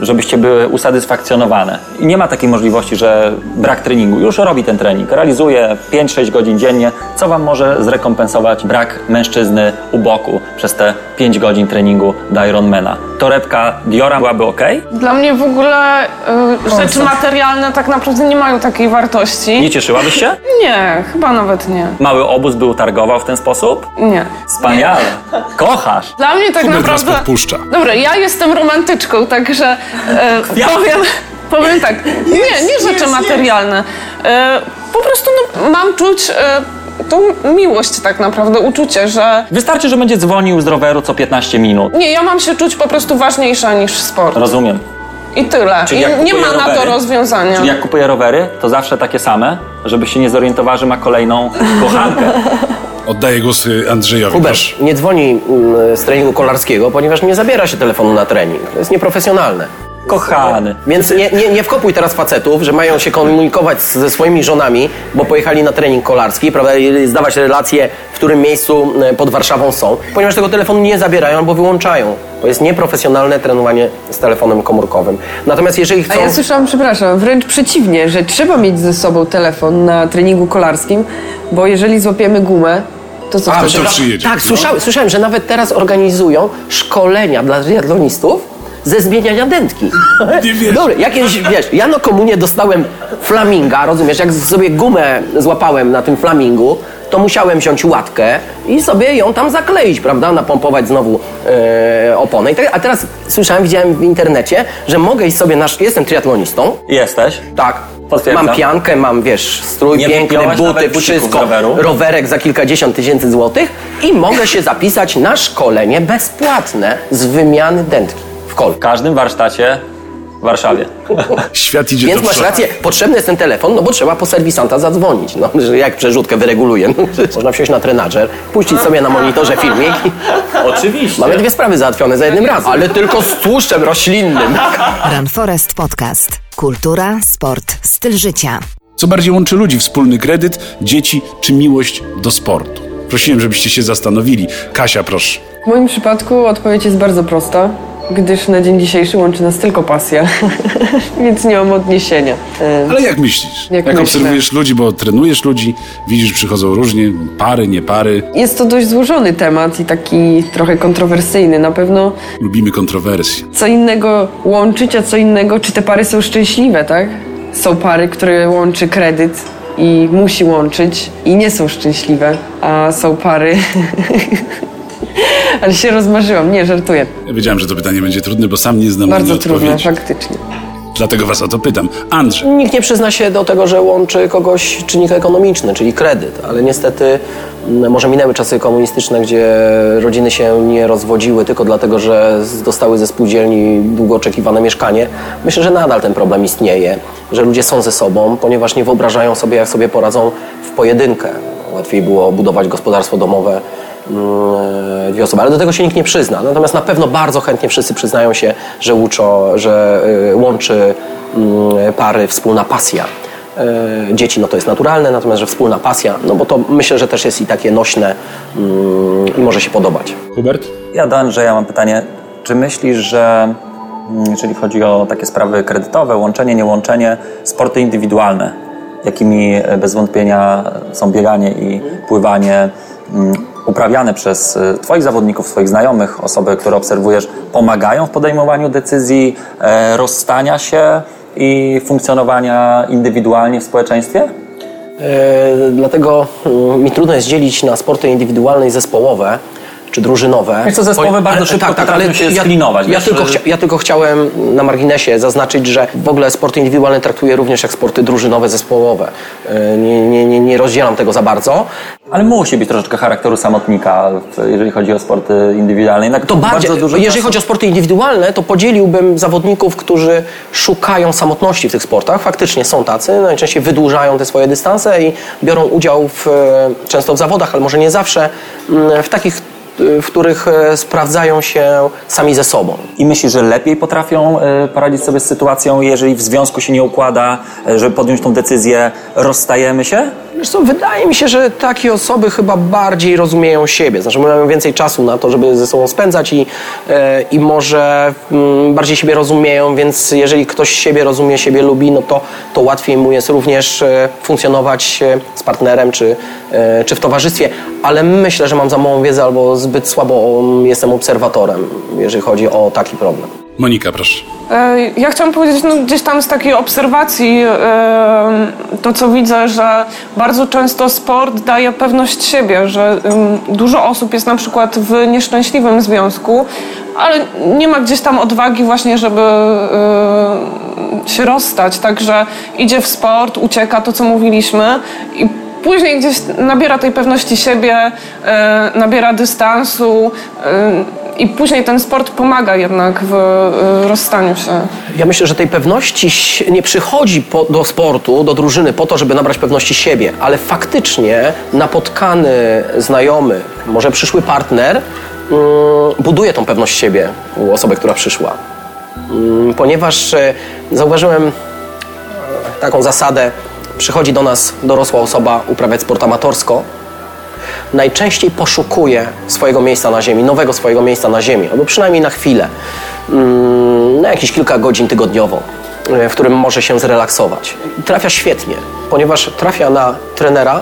y, żebyście były usatysfakcjonowane? I nie ma takiej możliwości, że brak treningu. Już robi ten trening, realizuje 5-6 godzin dziennie. Co Wam może zrekompensować brak mężczyzny u boku przez te 5 godzin treningu do Ironmana? Torebka Diora byłaby ok? Dla mnie w ogóle y, rzeczy materialne tak naprawdę nie mają takiej wartości. Nie cieszyłabyś się? [LAUGHS] Nie, chyba nawet nie. Mały obóz był targował w ten sposób? Nie. Wspaniale. Kochasz. Dla mnie tak was naprawdę... podpuszcza. Dobra, ja jestem romantyczką, także e, [LAUGHS] powiem, powiem tak. Nie, nie rzeczy materialne. E, po prostu no, mam czuć tą miłość tak naprawdę, uczucie, że Wystarczy, że będzie dzwonił z roweru co 15 minut. nie, ja mam się czuć po prostu ważniejsza niż sport. Rozumiem. I tyle. Czyli jak I nie kupuję ma na to rowery- rozwiązania. Czyli jak kupuję rowery, to zawsze takie same, żeby się nie zorientowała, że ma kolejną [LAUGHS] kochankę. Oddaję głos y, Andrzejowi. Hubert nie dzwoni mm, z treningu kolarskiego, ponieważ nie zabiera się telefonu na trening. To jest nieprofesjonalne. Kochany. Więc nie, nie, nie wkopuj teraz facetów, że mają się komunikować ze swoimi żonami, bo pojechali na trening kolarski, prawda, i zdawać relacje, w którym miejscu e, pod Warszawą są, ponieważ tego telefonu nie zabierają albo wyłączają. To jest nieprofesjonalne trenowanie z telefonem komórkowym. Natomiast jeżeli A chcą... ja słyszałam, przepraszam, wręcz przeciwnie, że trzeba mieć ze sobą telefon na treningu kolarskim, bo jeżeli złapiemy gumę, to co A, wtedy? to przyjedzie. Tak, No. słyszałem, słyszałem, że nawet teraz organizują szkolenia dla triatlonistów ze zmieniania dętki. Nie. Dobra, jakieś, wiesz, ja na komunie dostałem flaminga, rozumiesz, jak sobie gumę złapałem na tym flamingu, to musiałem wziąć łatkę i sobie ją tam zakleić, prawda, napompować znowu e, oponę. I te, a teraz słyszałem, widziałem w internecie, że mogę iść sobie, nasz, jestem triatlonistą, Jesteś? tak. Potwierdzam. Mam piankę, mam, wiesz, strój Nie piękny, buty, nawet bucików wszystko. z roweru? Rowerek za kilkadziesiąt tysięcy złotych i mogę się zapisać na szkolenie bezpłatne z wymiany dętki w W kolku. każdym warsztacie w Warszawie. [LAUGHS] Świat idzie Więc do masz przodu. rację, potrzebny jest ten telefon, no bo trzeba po serwisanta zadzwonić, no, że jak przerzutkę wyreguluje. No, [LAUGHS] można wsiąść na trenażer, puścić sobie na monitorze filmik [LAUGHS] Oczywiście. mamy dwie sprawy załatwione za jednym razem. Ale tylko z tłuszczem roślinnym. Run Forest Podcast. Kultura, sport, styl życia. Co bardziej łączy ludzi? Wspólny kredyt, dzieci czy miłość do sportu? Prosiłem, żebyście się zastanowili. Kasia, proszę. W moim przypadku odpowiedź jest bardzo prosta, gdyż na dzień dzisiejszy łączy nas tylko pasja, [LAUGHS] więc nie mam odniesienia. Ale jak myślisz? Jak jak obserwujesz ludzi, bo trenujesz ludzi, widzisz, przychodzą różnie, pary, nie pary. Jest to dość złożony temat i taki trochę kontrowersyjny. Na pewno Lubimy kontrowersje. co innego łączyć, a co innego, czy te pary są szczęśliwe, tak? Są pary, które łączy kredyt i musi łączyć i nie są szczęśliwe, a są pary... [LAUGHS] [LAUGHS] Ale się rozmarzyłam, nie, żartuję. Ja wiedziałem, że to pytanie będzie trudne, bo sam nie znam na Bardzo trudne, odpowiedzi. faktycznie. Dlatego was o to pytam. Andrzej, Nikt nie przyzna się do tego, że łączy kogoś czynnik ekonomiczny, czyli kredyt, ale niestety mm, może minęły czasy komunistyczne, gdzie rodziny się nie rozwodziły tylko dlatego, że dostały ze spółdzielni długo oczekiwane mieszkanie. Myślę, że nadal ten problem istnieje, że ludzie są ze sobą, ponieważ nie wyobrażają sobie, jak sobie poradzą w pojedynkę. Łatwiej było budować gospodarstwo domowe dwie osoby, ale do tego się nikt nie przyzna. Natomiast na pewno bardzo chętnie wszyscy przyznają się, że, łuczo, że y, łączy mm, pary wspólna pasja. Y, Dzieci, no to jest naturalne, natomiast, że wspólna pasja, no bo to myślę, że też jest i takie nośne mm, i może się podobać. Hubert? Ja do Andrzeja mam pytanie. Czy myślisz, że mm, jeżeli chodzi o takie sprawy kredytowe, łączenie, niełączenie, sporty indywidualne, jakimi e, bez wątpienia są bieganie i pływanie, uprawiane przez e, Twoich zawodników, Twoich znajomych, osoby, które obserwujesz, pomagają w podejmowaniu decyzji e, rozstania się i funkcjonowania indywidualnie w społeczeństwie? E, dlatego mm, mi trudno jest dzielić na sporty indywidualne i zespołowe czy drużynowe. Wiesz co, zespołowe Bo- bardzo ale- szybko potrafią się ja, sklinować, Ja tylko, chcia, ja tylko chciałem na marginesie zaznaczyć, że w ogóle sporty indywidualne traktuję również jak sporty drużynowe, zespołowe. E, Nie, nie, nie, nie rozdzielam tego za bardzo. Ale musi być troszeczkę charakteru samotnika, jeżeli chodzi o sporty indywidualne. Jednak To bardziej, bardzo dużo jeżeli czasu- chodzi o sporty indywidualne, to podzieliłbym zawodników, którzy szukają samotności w tych sportach. Faktycznie są tacy, najczęściej wydłużają te swoje dystanse i biorą udział w, e, często w zawodach, ale może nie zawsze, mm, w takich, w których e, sprawdzają się sami ze sobą. I myślisz, że lepiej potrafią e, poradzić sobie z sytuacją, jeżeli w związku się nie układa, e, żeby podjąć tą decyzję, rozstajemy się? Wiesz co, wydaje mi się, że takie osoby chyba bardziej rozumieją siebie. Znaczy mają więcej czasu na to, żeby ze sobą spędzać i, e, i może mm, bardziej siebie rozumieją, więc jeżeli ktoś siebie rozumie, siebie lubi, no to, to łatwiej mu jest również e, funkcjonować e, z partnerem czy, czy w towarzystwie. Ale myślę, że mam za małą wiedzę albo zbyt słabo jestem obserwatorem, jeżeli chodzi o taki problem. Monika, proszę. E, Ja chciałam powiedzieć, no, gdzieś tam z takiej obserwacji, e, to co widzę, że bardzo często sport daje pewność siebie, że dużo osób jest na przykład w nieszczęśliwym związku, ale nie ma gdzieś tam odwagi właśnie, żeby e, się rozstać, także idzie w sport, ucieka, to co mówiliśmy i później gdzieś nabiera tej pewności siebie, nabiera dystansu i później ten sport pomaga jednak w e, rozstaniu się. Ja myślę, że tej pewności nie przychodzi po, do sportu, do drużyny po to, żeby nabrać pewności siebie, ale faktycznie napotkany znajomy, może przyszły partner, mm, buduje tą pewność siebie u osoby, która przyszła. Mm, Ponieważ e, zauważyłem e, taką zasadę, przychodzi do nas dorosła osoba uprawiać sport amatorsko, najczęściej poszukuje swojego miejsca na ziemi, nowego swojego miejsca na ziemi, albo przynajmniej na chwilę, mm, na jakieś kilka godzin tygodniowo, e, w którym może się zrelaksować. Trafia świetnie, ponieważ trafia na trenera,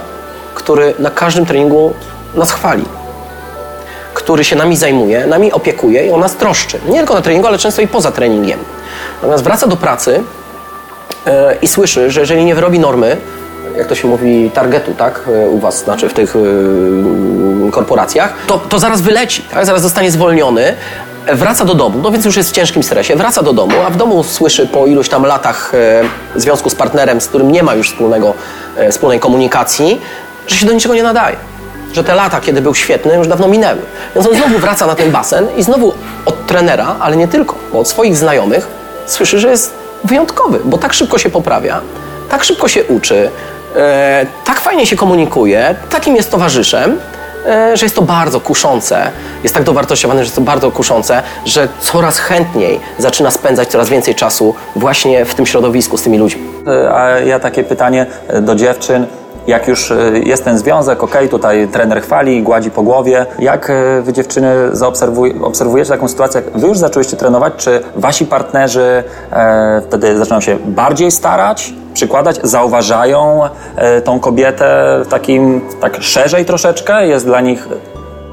który na każdym treningu nas chwali który się nami zajmuje, nami opiekuje i o nas troszczy. Nie tylko na treningu, ale często i poza treningiem. Natomiast wraca do pracy e, i słyszy, że jeżeli nie wyrobi normy, jak to się mówi, targetu, tak, e, u was, znaczy w tych e, korporacjach, to, to zaraz wyleci, tak? zaraz zostanie zwolniony, e, wraca do domu, no więc już jest w ciężkim stresie, wraca do domu, a w domu słyszy po iluś tam latach e, związku z partnerem, z którym nie ma już wspólnego, e, wspólnej komunikacji, że się do niczego nie nadaje że te lata, kiedy był świetny, już dawno minęły. Więc on znowu wraca na ten basen i znowu od trenera, ale nie tylko, bo od swoich znajomych słyszy, że jest wyjątkowy, bo tak szybko się poprawia, tak szybko się uczy, tak fajnie się komunikuje, takim jest towarzyszem, e, że jest to bardzo kuszące, jest tak dowartościowane, że jest to bardzo kuszące, że coraz chętniej zaczyna spędzać coraz więcej czasu właśnie w tym środowisku, z tymi ludźmi. E, A ja takie pytanie e, do dziewczyn. Jak już e, jest ten związek, okej, tutaj trener chwali, gładzi po głowie. Jak e, wy dziewczyny zaobserwuj, obserwujecie taką sytuację, jak wy już zaczęłyście trenować, czy wasi partnerzy e, wtedy zaczynają się bardziej starać, przykładać, zauważają e, tą kobietę takim, tak szerzej troszeczkę, jest dla nich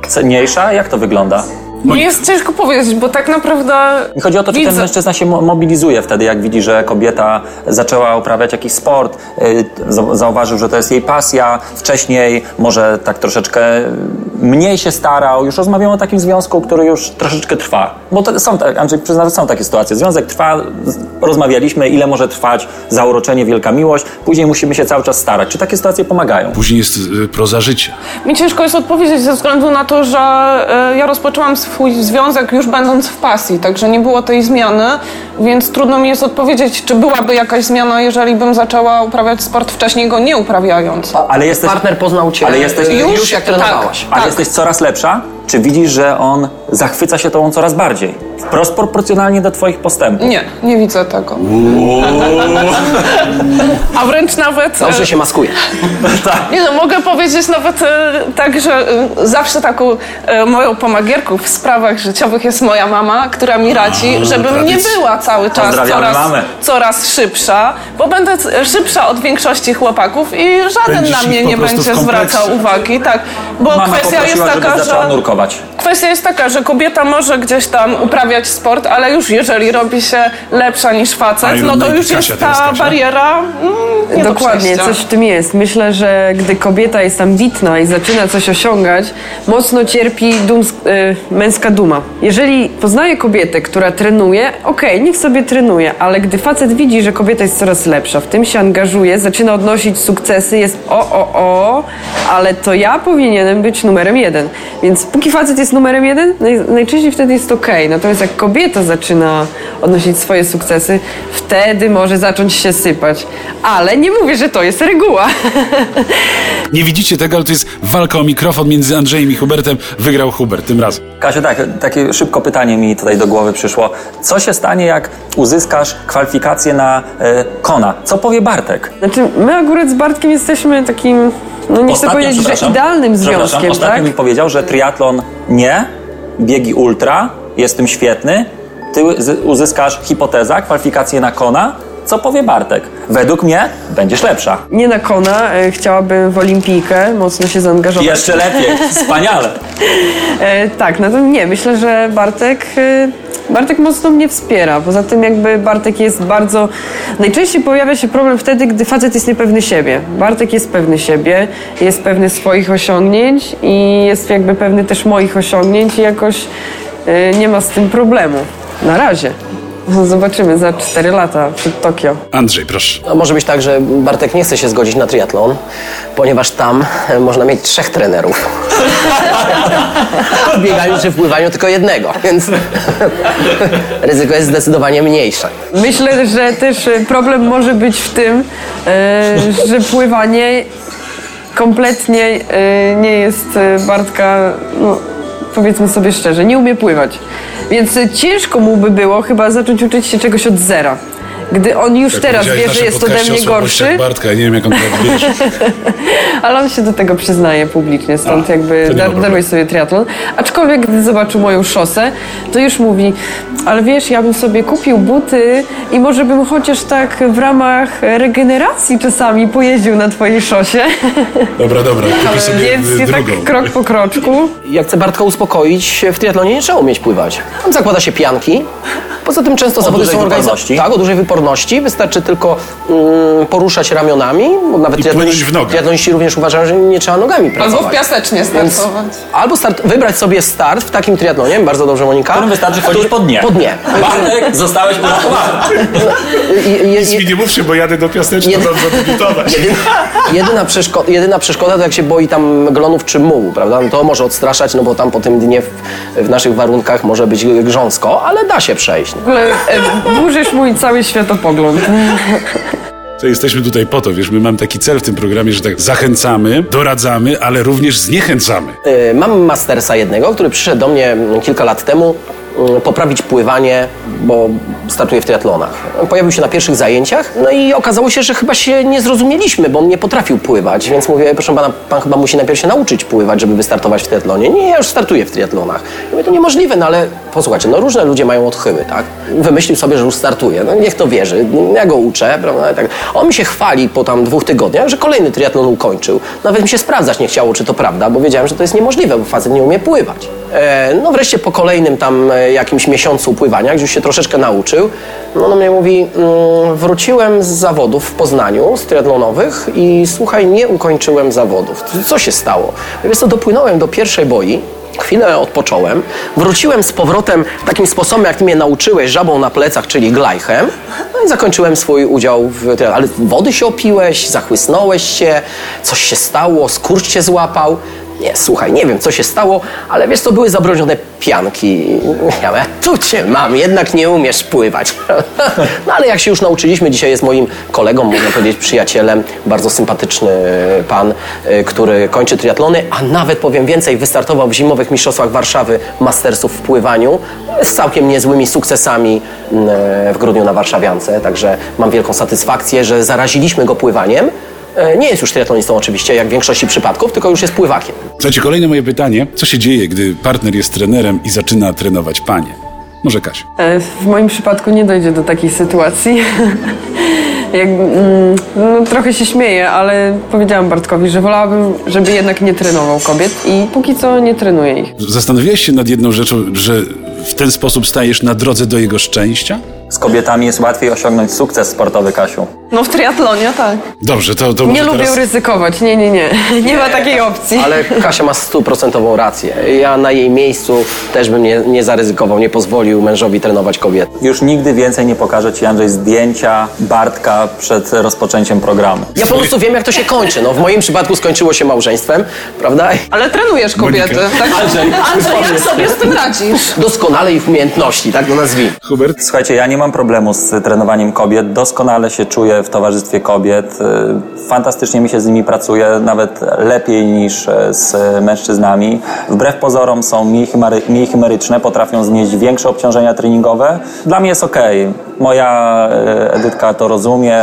cenniejsza? Jak to wygląda? Mi jest ciężko powiedzieć, bo tak naprawdę. Mi chodzi o to, czy ten widzę- mężczyzna się mo- mobilizuje wtedy, jak widzi, że kobieta zaczęła uprawiać jakiś sport, y, za- zauważył, że to jest jej pasja, wcześniej może tak troszeczkę mniej się starał. Już rozmawiamy o takim związku, który już troszeczkę trwa. Bo to są, Andrzej przyzna, że są takie sytuacje. Związek trwa, rozmawialiśmy, ile może trwać zauroczenie, wielka miłość, później musimy się cały czas starać. Czy takie sytuacje pomagają? Później jest y, proza życia. Mi ciężko jest odpowiedzieć ze względu na to, że e, ja rozpoczęłam swój związek już będąc w pasji, także nie było tej zmiany, więc trudno mi jest odpowiedzieć, czy byłaby jakaś zmiana, jeżeli bym zaczęła uprawiać sport wcześniej go nie uprawiając. Ale jesteś, Partner poznał cię ale jesteś, już, Już? jak Tak. trenowałaś. ale tak. jesteś coraz lepsza? Czy widzisz, że on zachwyca się tobą coraz bardziej? Wprost proporcjonalnie do twoich postępów. Nie, nie widzę tego. A wręcz nawet... e, Dobrze się maskuje. [LAUGHS] Nie no, mogę powiedzieć nawet e, tak, że e, zawsze taką e, moją pomagierką w sprawach życiowych jest moja mama, która mi radzi, żebym nie była cały czas coraz, coraz szybsza, bo będę szybsza od większości chłopaków i żaden Będziesz na mnie nie będzie zwracał uwagi. Tak, bo Mama kwestia jest taka, że... Kwestia jest taka, że kobieta może gdzieś tam uprawiać sport, ale już jeżeli robi się lepsza niż facet, no to już Kasia jest ta bariera mm, nie do Dokładnie, przejścia. coś w tym jest. Myślę, że gdy kobieta jest ambitna i zaczyna coś osiągać, mocno cierpi dum, y, męska duma. Jeżeli poznaje kobietę, która trenuje, okej, niech sobie trenuje, ale gdy facet widzi, że kobieta jest coraz lepsza, w tym się angażuje, zaczyna odnosić sukcesy, jest o, o, o, ale to ja powinienem być numerem jeden. Więc póki facet jest numerem jeden, naj, najczęściej wtedy jest okej. Natomiast jak kobieta zaczyna odnosić swoje sukcesy, wtedy może zacząć się sypać. Ale nie mówię, że to jest reguła. [LAUGHS] Nie widzicie tego, ale to jest walka o mikrofon między Andrzejem i Hubertem. Wygrał Hubert tym razem. Kasiu, tak, takie szybko pytanie mi tutaj do głowy przyszło. Co się stanie, jak uzyskasz kwalifikację na e, Kona? Co powie Bartek? Znaczy, my akurat z Bartkiem jesteśmy takim, no nie chcę powiedzieć, że idealnym związkiem, Ostatnio tak? mi powiedział, że triatlon nie, biegi ultra, jestem świetny, ty uzyskasz hipoteza, kwalifikację na Kona. Co powie Bartek? Według mnie będziesz lepsza. Nie na kona, e, chciałabym w olimpijkę mocno się zaangażować. Jeszcze lepiej, [LAUGHS] wspaniale. E, tak, no to nie, myślę, że Bartek, e, Bartek mocno mnie wspiera. Poza tym jakby Bartek jest bardzo... Najczęściej pojawia się problem wtedy, gdy facet jest niepewny siebie. Bartek jest pewny siebie, jest pewny swoich osiągnięć i jest jakby pewny też moich osiągnięć i jakoś e, nie ma z tym problemu. Na razie. Zobaczymy za 4 lata przed Tokio. Andrzej, proszę. A może być tak, że Bartek nie chce się zgodzić na triatlon, ponieważ tam e, można mieć trzech trenerów. W bieganiu czy w pływaniu tylko jednego, więc [LAUGHS] ryzyko jest zdecydowanie mniejsze. Myślę, że też e, problem może być w tym, e, że pływanie kompletnie nie jest Bartka, no, powiedzmy sobie szczerze, nie umie pływać. Więc ciężko mu by było chyba zacząć uczyć się czegoś od zera. Gdy on już Jak teraz wie, że jest ode mnie o gorszy, Bartka, ja nie wiem, jak on to odbierze. [LAUGHS] ale on się do tego przyznaje publicznie, stąd A, jakby dar, daruje sobie triatlon. Aczkolwiek gdy zobaczył moją szosę, to już mówi, ale wiesz, ja bym sobie kupił buty i może bym chociaż tak w ramach regeneracji czasami pojeździł na twojej szosie. [LAUGHS] Dobra, dobra, kupię sobie Więc y, nie tak drugą. krok po kroczku. Jak chcę Bartka uspokoić, w triatlonie nie trzeba umieć pływać. Tam zakłada się pianki. Poza tym często zawody dużej są organizowane. Tak, o dużej wyporności. Wystarczy tylko mm, poruszać ramionami, bo nawet I w nogę. również uważają, że nie trzeba nogami pracować. Albo w piasecznie Więc startować. albo start, wybrać sobie start w takim triatlonie, bardzo dobrze Monika. Którym wystarczy chodzić po dnie. Po dnie. Bartek, [LAUGHS] zostałeś uratowany. Nic mi nie mówcie, bo jadę do Piaseczna, Jedy- mam zadebiutować. [LAUGHS] Jedyna, jedyna, przeszko- jedyna przeszkoda to jak się boi tam glonów czy mułu, prawda? No to może odstraszać, no bo tam po tym dnie w, w naszych warunkach może być grząsko, ale da się przejść. W ogóle e, burzysz mój cały światopogląd. [LAUGHS] To jesteśmy tutaj po to, wiesz, my mamy taki cel w tym programie, że tak zachęcamy, doradzamy, ale również zniechęcamy. Y, Mam mastersa jednego, który przyszedł do mnie kilka lat temu poprawić pływanie, bo startuje w triatlonach. Pojawił się na pierwszych zajęciach, no i okazało się, że chyba się nie zrozumieliśmy, bo on nie potrafił pływać, więc mówię, proszę pana, pan chyba musi najpierw się nauczyć pływać, żeby wystartować w triatlonie. Nie, ja już startuję w triatlonach. Ja mówię, to niemożliwe, no ale posłuchajcie, no różne ludzie mają odchyły, tak? Wymyślił sobie, że już startuje, no niech to wierzy, ja go uczę, prawda? i Tak. On mi się chwali po tam dwóch tygodniach, że kolejny triatlon ukończył. Nawet mi się sprawdzać nie chciało, czy to prawda, bo wiedziałem, że to jest niemożliwe, bo facet nie umie pływać. E, no wreszcie po kolejnym tam e, jakimś miesiącu pływania, gdzie już się troszeczkę nauczył, no on mnie mówi, mm, wróciłem z zawodów w Poznaniu, z triatlonowych i słuchaj, nie ukończyłem zawodów. Co się stało? Wiesz co, dopłynąłem do pierwszej boi, Chwilę odpocząłem, wróciłem z powrotem takim sposobem, jak ty mnie nauczyłeś, żabą na plecach, czyli glajchem. No i zakończyłem swój udział w. Ale wody się opiłeś, zachłysnąłeś się, coś się stało, skurcz cię złapał. Nie, słuchaj, nie wiem, co się stało, ale wiesz, to były zabronione pianki. Ja mówię, tu cię mam, jednak nie umiesz pływać. [LAUGHS] No ale jak się już nauczyliśmy, dzisiaj jest moim kolegą, można powiedzieć przyjacielem, bardzo sympatyczny pan, y, który kończy triatlony, a nawet powiem więcej, wystartował w zimowych mistrzostwach Warszawy Mastersów w pływaniu z całkiem niezłymi sukcesami mm, w grudniu na Warszawiance, także mam wielką satysfakcję, że zaraziliśmy go pływaniem. E, Nie jest już triatlonistą oczywiście, jak w większości przypadków, tylko już jest pływakiem. Słuchajcie, kolejne moje pytanie. Co się dzieje, gdy partner jest trenerem i zaczyna trenować panie? Może Kasiu. E, W moim przypadku nie dojdzie do takiej sytuacji. [LAUGHS] Jak, mm, no, trochę się śmieję, ale powiedziałam Bartkowi, że wolałabym, żeby jednak nie trenował kobiet i póki co nie trenuję ich. Zastanowiłeś się nad jedną rzeczą, że w ten sposób stajesz na drodze do jego szczęścia? Z kobietami jest łatwiej osiągnąć sukces sportowy, Kasiu. No w triatlonie tak. Dobrze, to, to Nie lubię teraz... ryzykować, nie, nie, nie. [LAUGHS] Nie ma takiej opcji. Ale [LAUGHS] Kasia ma stuprocentową rację. Ja na jej miejscu też bym nie, nie zaryzykował, nie pozwolił mężowi trenować kobiety. Już nigdy więcej nie pokażę Ci, Andrzej, zdjęcia Bartka przed rozpoczęciem programu. Ja po prostu wiem, jak to się kończy. No, w moim przypadku skończyło się małżeństwem, prawda? Ale trenujesz kobiety. Monika. Tak? Andrzej, Andrzej, jak sobie z tym radzisz? Doskonale ich umiejętności, tak to nazwijmy. Hubert? Słuchajcie, ja nie mam problemu z trenowaniem kobiet. Doskonale się czuję w towarzystwie kobiet. Y, Fantastycznie mi się z nimi pracuje, nawet lepiej niż e, z mężczyznami. Wbrew pozorom są mniej, chimeryczne, potrafią znieść większe obciążenia treningowe. Dla mnie jest okej. Moja e, Edytka to rozumie,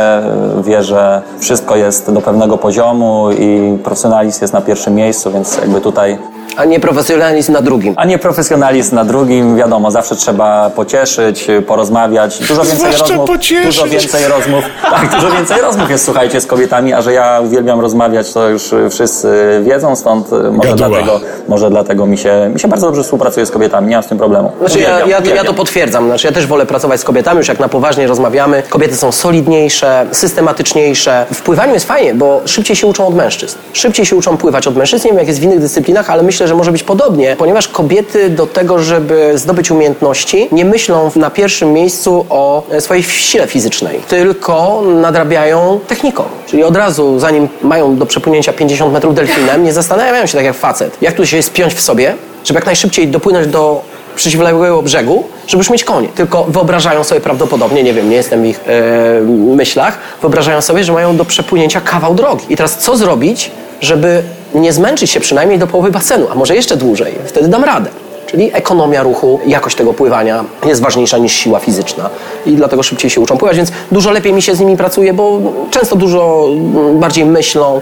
wie, że wszystko jest do pewnego poziomu i profesjonalizm jest na pierwszym miejscu, więc jakby tutaj A nie profesjonalizm na drugim. a nie profesjonalizm na drugim, wiadomo, zawsze trzeba pocieszyć, porozmawiać. Dużo więcej Zwłaszcza rozmów. pocieszyć. Dużo więcej rozmów. [LAUGHS] Tak, dużo więcej rozmów jest, słuchajcie, z kobietami, a że ja uwielbiam rozmawiać, to już wszyscy wiedzą, stąd może Gaduła. dlatego, może dlatego mi się, mi się bardzo dobrze współpracuje z kobietami, nie mam z tym problemu. Znaczy ja, Uwielbiam, ja, ja uwielbiam. to potwierdzam. Znaczy ja też wolę pracować z kobietami, już jak na poważnie rozmawiamy. Kobiety są solidniejsze, systematyczniejsze. W pływaniu jest fajnie, bo szybciej się uczą od mężczyzn. Szybciej się uczą pływać od mężczyzn. Nie wiem jak jest w innych dyscyplinach, ale myślę, że może być podobnie, ponieważ kobiety do tego, żeby zdobyć umiejętności, nie myślą na pierwszym miejscu o e, swojej sile fizycznej, tylko nadrabiają techniką. Czyli od razu, zanim mają do przepłynięcia 50 metrów delfinem, nie zastanawiają się tak jak facet, jak tu się spiąć w sobie, żeby jak najszybciej dopłynąć do przeciwległego brzegu, żeby już mieć konie. Tylko wyobrażają sobie prawdopodobnie, nie wiem, nie jestem w ich e, myślach, wyobrażają sobie, że mają do przepłynięcia kawał drogi. I teraz co zrobić, żeby nie zmęczyć się przynajmniej do połowy basenu, a może jeszcze dłużej? Wtedy dam radę. Czyli ekonomia ruchu, jakość tego pływania jest ważniejsza niż siła fizyczna i dlatego szybciej się uczą pływać, więc dużo lepiej mi się z nimi pracuje, bo często dużo bardziej myślą e,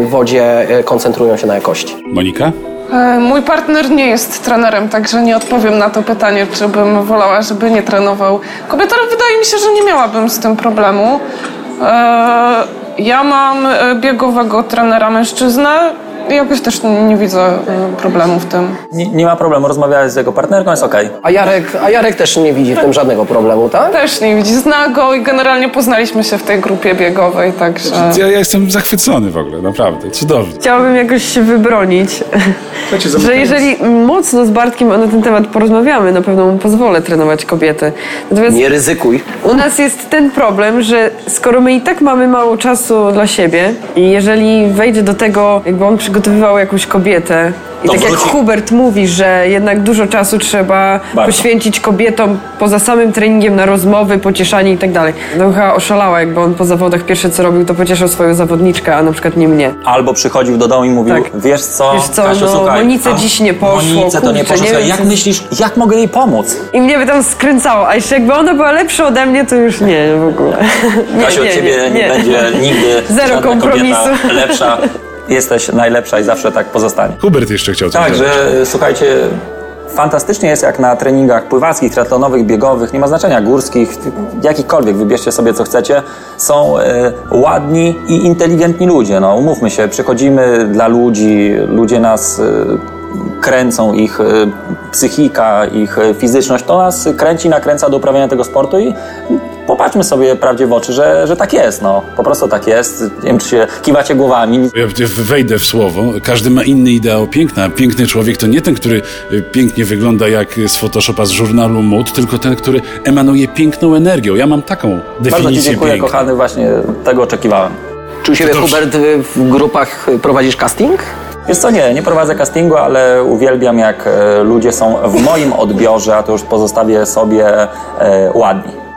w wodzie, e, koncentrują się na jakości. Monika? E, Mój partner nie jest trenerem, także nie odpowiem na to pytanie, czy bym wolała, żeby nie trenował kobiet, ale wydaje mi się, że nie miałabym z tym problemu. E, Ja mam e, biegowego trenera mężczyznę jakoś też nie widzę e, problemu w tym. Nie, nie ma problemu, rozmawiałeś z jego partnerką, jest okej. A Jarek, a Jarek też nie widzi w tym żadnego problemu, tak? Też nie widzi, zna go i generalnie poznaliśmy się w tej grupie biegowej, także... Ja, ja jestem zachwycony w ogóle, naprawdę. Cudownie. Chciałabym jakoś się wybronić, Słuchajcie, że jeżeli mocno z Bartkiem na ten temat porozmawiamy, na pewno mu pozwolę trenować kobiety. Natomiast Nie ryzykuj. u nas jest ten problem, że skoro my i tak mamy mało czasu dla siebie i jeżeli wejdzie do tego, jakby on przygotowywał jakąś kobietę i To tak jak wróci. Hubert mówi, że jednak dużo czasu trzeba Bardzo. poświęcić kobietom poza samym treningiem na rozmowy, pocieszanie i tak dalej. No chyba oszalała, jakby on po zawodach pierwsze co robił, to pocieszał swoją zawodniczkę, a na przykład nie mnie. Albo przychodził do domu i mówił, Tak. wiesz co, Wiesz co, Kasiu, no, słuchaj, Monice dziś nie poszło, Monice to nie poszło, nie wiem, jak myślisz, jak mogę jej pomóc? I mnie by tam skręcało, a jeszcze jakby ona była lepsza ode mnie, to już nie w ogóle. Nie, Kasiu, od ciebie nie, będzie nigdy Zero kompromisu. lepsza. Jesteś najlepsza i zawsze tak pozostanie. Hubert jeszcze chciał coś Tak, dodać. że słuchajcie, fantastycznie jest jak na treningach pływackich, triatlonowych, biegowych, nie ma znaczenia, górskich, jakichkolwiek, wybierzcie sobie co chcecie, są e, ładni i inteligentni ludzie, no umówmy się, przychodzimy dla ludzi, ludzie nas e, kręcą, ich e, psychika, ich fizyczność, to nas kręci, nakręca do uprawiania tego sportu i popatrzmy sobie prawdzie w oczy, że, że tak jest, no, po prostu tak jest, nie wiem, czy się kiwacie głowami, Ja wejdę w słowo. Każdy ma inny ideał piękna. Piękny człowiek to nie ten, który y, pięknie wygląda jak z Photoshopa z żurnalu mód, tylko ten, który emanuje piękną energią. Ja mam taką Bardzo Ci definicję dziękuję, piękna. kochany, właśnie tego oczekiwałem. Czy u siebie. Hubert, w grupach prowadzisz casting? Wiesz co, nie, nie prowadzę castingu, ale uwielbiam jak e, ludzie są w moim odbiorze, a to już pozostawię sobie e, ładni.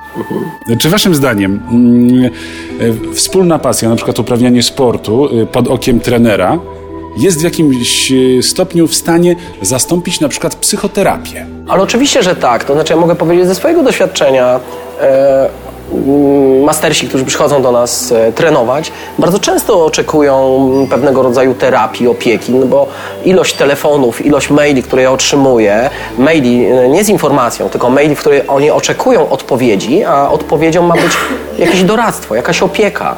Czy waszym zdaniem mm, y, wspólna pasja, na przykład uprawianie sportu y, pod okiem trenera, jest w jakimś y, stopniu w stanie zastąpić na przykład psychoterapię? Ale oczywiście, że tak. To znaczy, ja mogę powiedzieć ze swojego doświadczenia. Mm, mastersi, którzy przychodzą do nas e, trenować, bardzo często oczekują pewnego rodzaju terapii, opieki, no bo ilość telefonów, ilość maili, które ja otrzymuję, maili e, nie z informacją, tylko maili, w których oni oczekują odpowiedzi, a odpowiedzią ma być jakieś doradztwo, jakaś opieka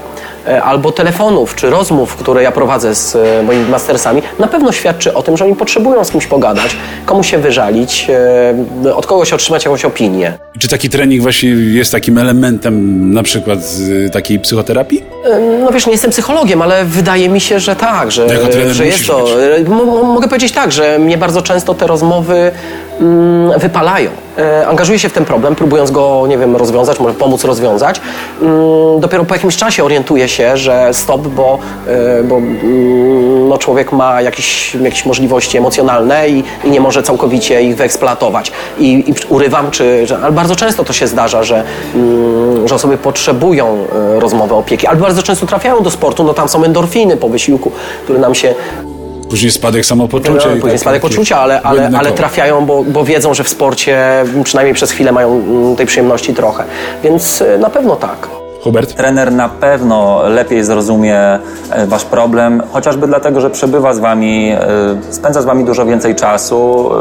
albo telefonów czy rozmów, które ja prowadzę z e, moimi mastersami, na pewno świadczy o tym, że oni potrzebują z kimś pogadać, komuś się wyżalić, e, od kogoś otrzymać jakąś opinię. Czy taki trening właśnie jest takim elementem na przykład takiej psychoterapii? E, No wiesz, nie jestem psychologiem, ale wydaje mi się, że tak, że, że jest to. e, Mogę powiedzieć tak, że mnie bardzo często te rozmowy wypalają. E, Angażuję się w ten problem, próbując go, nie wiem, rozwiązać, może pomóc rozwiązać. Mm, Dopiero po jakimś czasie orientuję się, że stop, bo, e, bo mm, no, człowiek ma jakieś, jakieś możliwości emocjonalne i, i nie może całkowicie ich wyeksploatować. I, i urywam, czy, że, ale bardzo często to się zdarza, że, mm, że osoby potrzebują e, rozmowy, opieki, ale bardzo często trafiają do sportu, no tam są endorfiny po wysiłku, które nam się Później spadek samopoczucia. i Później takie spadek poczucia, ale, ale, ale trafiają, bo, bo wiedzą, że w sporcie przynajmniej przez chwilę mają mm, tej przyjemności trochę. Więc e, na pewno tak. Hubert? Trener na pewno lepiej zrozumie e, wasz problem, chociażby dlatego, że przebywa z wami, e, spędza z wami dużo więcej czasu,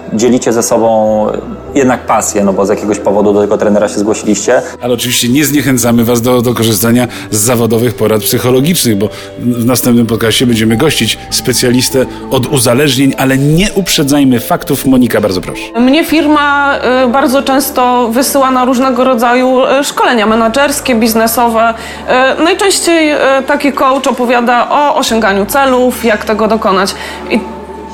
e, dzielicie ze sobą jednak pasję, no bo z jakiegoś powodu do tego trenera się zgłosiliście. Ale oczywiście nie zniechęcamy Was do, do korzystania z zawodowych porad psychologicznych, bo w następnym podcastie będziemy gościć specjalistę od uzależnień, ale nie uprzedzajmy faktów. Monika, bardzo proszę. Mnie firma y, bardzo często wysyła na różnego rodzaju y, szkolenia menedżerskie, biznesowe. Y, Najczęściej taki coach opowiada o osiąganiu celów, jak tego dokonać. I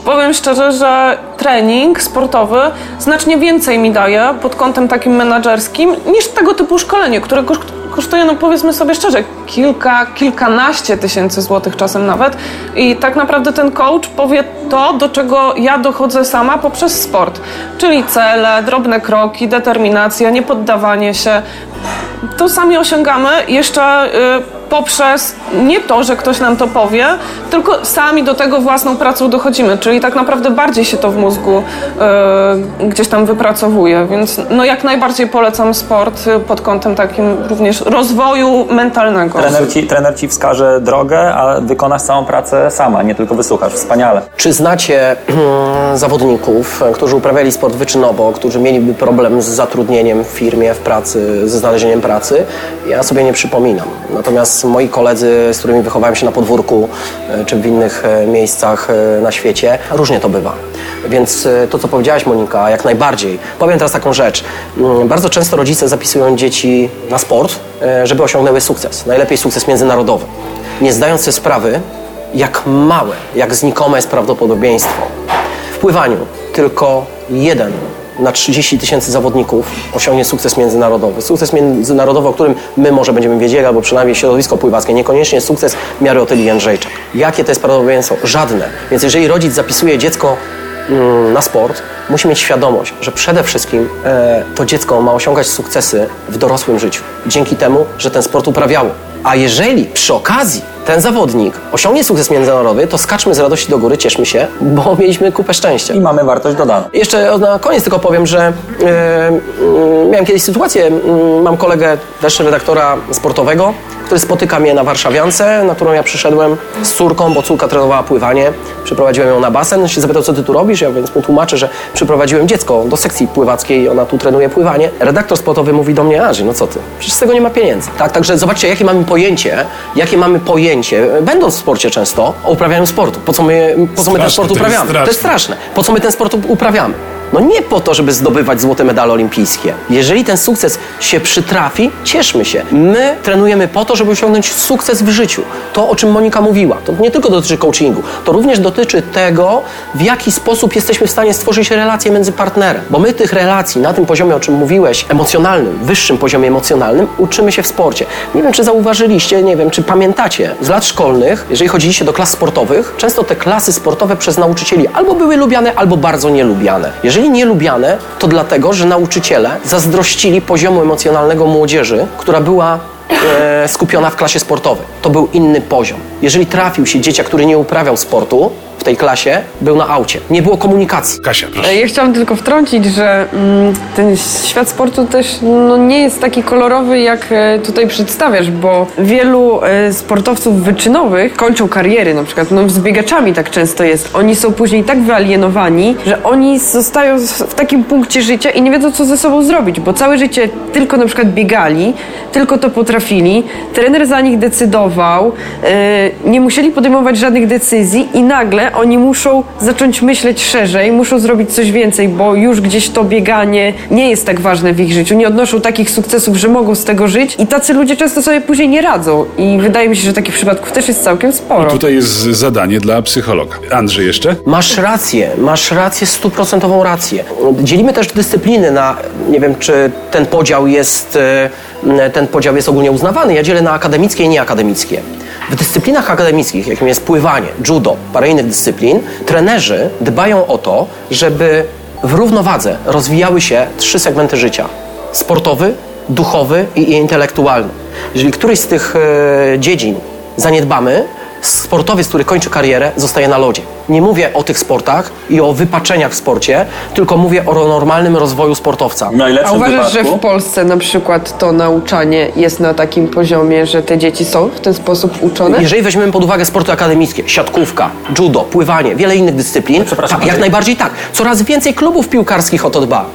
powiem szczerze, że trening sportowy znacznie więcej mi daje pod kątem takim menedżerskim niż tego typu szkolenie, które koszt- kosztuje, no powiedzmy sobie szczerze, kilka, kilkanaście tysięcy złotych czasem nawet. I tak naprawdę ten coach powie to, do czego ja dochodzę sama poprzez sport. Czyli cele, drobne kroki, determinacja, niepoddawanie się. to sami osiągamy jeszcze y, poprzez nie to, że ktoś nam to powie, tylko sami do tego własną pracą dochodzimy, czyli tak naprawdę bardziej się to w mózgu y, gdzieś tam wypracowuje, więc no jak najbardziej polecam sport pod kątem takim również rozwoju mentalnego. Trener ci, trener ci wskaże drogę, a wykonasz całą pracę sama, nie tylko wysłuchasz. Wspaniale. Czy znacie mm, zawodników, którzy uprawiali sport wyczynowo, którzy mieliby problem z zatrudnieniem w firmie, w pracy, ze znalezieniem pracy? Ja sobie nie przypominam. Natomiast moi koledzy, z którymi wychowałem się na podwórku e, czy w innych e, miejscach na świecie, różnie to bywa. Więc e, to, co powiedziałaś Monika, jak najbardziej. Powiem teraz taką rzecz. Mm, Bardzo często rodzice zapisują dzieci na sport, e, żeby osiągnęły sukces. Najlepiej sukces międzynarodowy. Nie zdając sobie sprawy, jak małe, jak znikome jest prawdopodobieństwo. W pływaniu tylko jeden na 30 tysięcy zawodników osiągnie sukces międzynarodowy. Sukces międzynarodowy, o którym my może będziemy wiedzieli, albo przynajmniej środowisko pływackie, niekoniecznie sukces miary Otyli. Jakie to jest prawdopodobieństwo? Żadne. Więc jeżeli rodzic zapisuje dziecko na sport, musi mieć świadomość, że przede wszystkim e, to dziecko ma osiągać sukcesy w dorosłym życiu. Dzięki temu, że ten sport uprawiało. A jeżeli przy okazji ten zawodnik osiągnie sukces międzynarodowy, to skaczmy z radości do góry, cieszmy się, bo [LAUGHS] mieliśmy kupę szczęścia. I mamy wartość dodaną. Jeszcze na koniec tylko powiem, że e, mm, miałem kiedyś sytuację, mm, mam kolegę też redaktora sportowego, który spotyka mnie na Warszawiance, na którą ja przyszedłem z córką, bo córka trenowała pływanie. Przyprowadziłem ją na basen, się zapytał, co ty tu robisz, ja więc mu tłumaczę, że przyprowadziłem dziecko do sekcji pływackiej, ona tu trenuje pływanie. Redaktor sportowy mówi do mnie, Aży, no co ty, przecież z tego nie ma pieniędzy. Tak, także zobaczcie, jakie mamy pojęcie, jakie mamy pojęcie, będąc w sporcie często, o uprawianiu sportu. Po co my, po co my ten sport uprawiamy? To jest straszne. Po co my ten sport uprawiamy? No nie po to, żeby zdobywać złote medale olimpijskie. Jeżeli ten sukces się przytrafi, cieszmy się. My trenujemy po to, żeby osiągnąć sukces w życiu. To, o czym Monika mówiła, to nie tylko dotyczy coachingu, to również dotyczy tego, w jaki sposób jesteśmy w stanie stworzyć relacje między partnerem. Bo my tych relacji na tym poziomie, o czym mówiłeś, emocjonalnym, wyższym poziomie emocjonalnym, uczymy się w sporcie. Nie wiem, czy zauważyliście, nie wiem, czy pamiętacie, z lat szkolnych, jeżeli chodziliście do klas sportowych, często te klasy sportowe przez nauczycieli albo były lubiane, albo bardzo nielubiane. Jeżeli nielubiane, to dlatego, że nauczyciele zazdrościli poziomu emocjonalnego młodzieży, która była e, skupiona w klasie sportowej. To był inny poziom. Jeżeli trafił się dzieciak, który nie uprawiał sportu w tej klasie, był na aucie. Nie było komunikacji. Kasia, proszę. Ja chciałam tylko wtrącić, że mm, ten świat sportu też no, nie jest taki kolorowy, jak e, tutaj przedstawiasz, bo wielu e, sportowców wyczynowych kończą kariery, na przykład no, z biegaczami tak często jest. Oni są później tak wyalienowani, że oni zostają w takim punkcie życia i nie wiedzą, co ze sobą zrobić, bo całe życie tylko na przykład biegali, tylko to potrafili, trener za nich decydował, e, nie musieli podejmować żadnych decyzji i nagle oni muszą zacząć myśleć szerzej, muszą zrobić coś więcej, bo już gdzieś to bieganie nie jest tak ważne w ich życiu, nie odnoszą takich sukcesów, że mogą z tego żyć i tacy ludzie często sobie później nie radzą i wydaje mi się, że takich przypadków też jest całkiem sporo. Tutaj jest zadanie dla psychologa. Andrzej jeszcze? Masz rację, masz rację, stuprocentową rację. Dzielimy też dyscypliny na, nie wiem, czy ten podział jest, e, ten podział jest ogólnie uznawany. Ja dzielę na akademickie i nieakademickie. W dyscyplinach akademickich, jakim jest pływanie, judo, parę innych dyscyplin, trenerzy dbają o to, żeby w równowadze rozwijały się trzy segmenty życia. Sportowy, duchowy i intelektualny. Jeżeli któryś z tych e, dziedzin zaniedbamy, sportowiec, który kończy karierę, zostaje na lodzie. Nie mówię o tych sportach i o wypaczeniach w sporcie, tylko mówię o normalnym rozwoju sportowca. W najlepszym A uważasz, że wypadku, w Polsce na przykład to nauczanie jest na takim poziomie, że te dzieci są w ten sposób uczone? Jeżeli weźmiemy pod uwagę sporty akademickie, siatkówka, judo, pływanie, wiele innych dyscyplin, Przepraszam, tak, jak najbardziej tak. Coraz więcej klubów piłkarskich o to dba.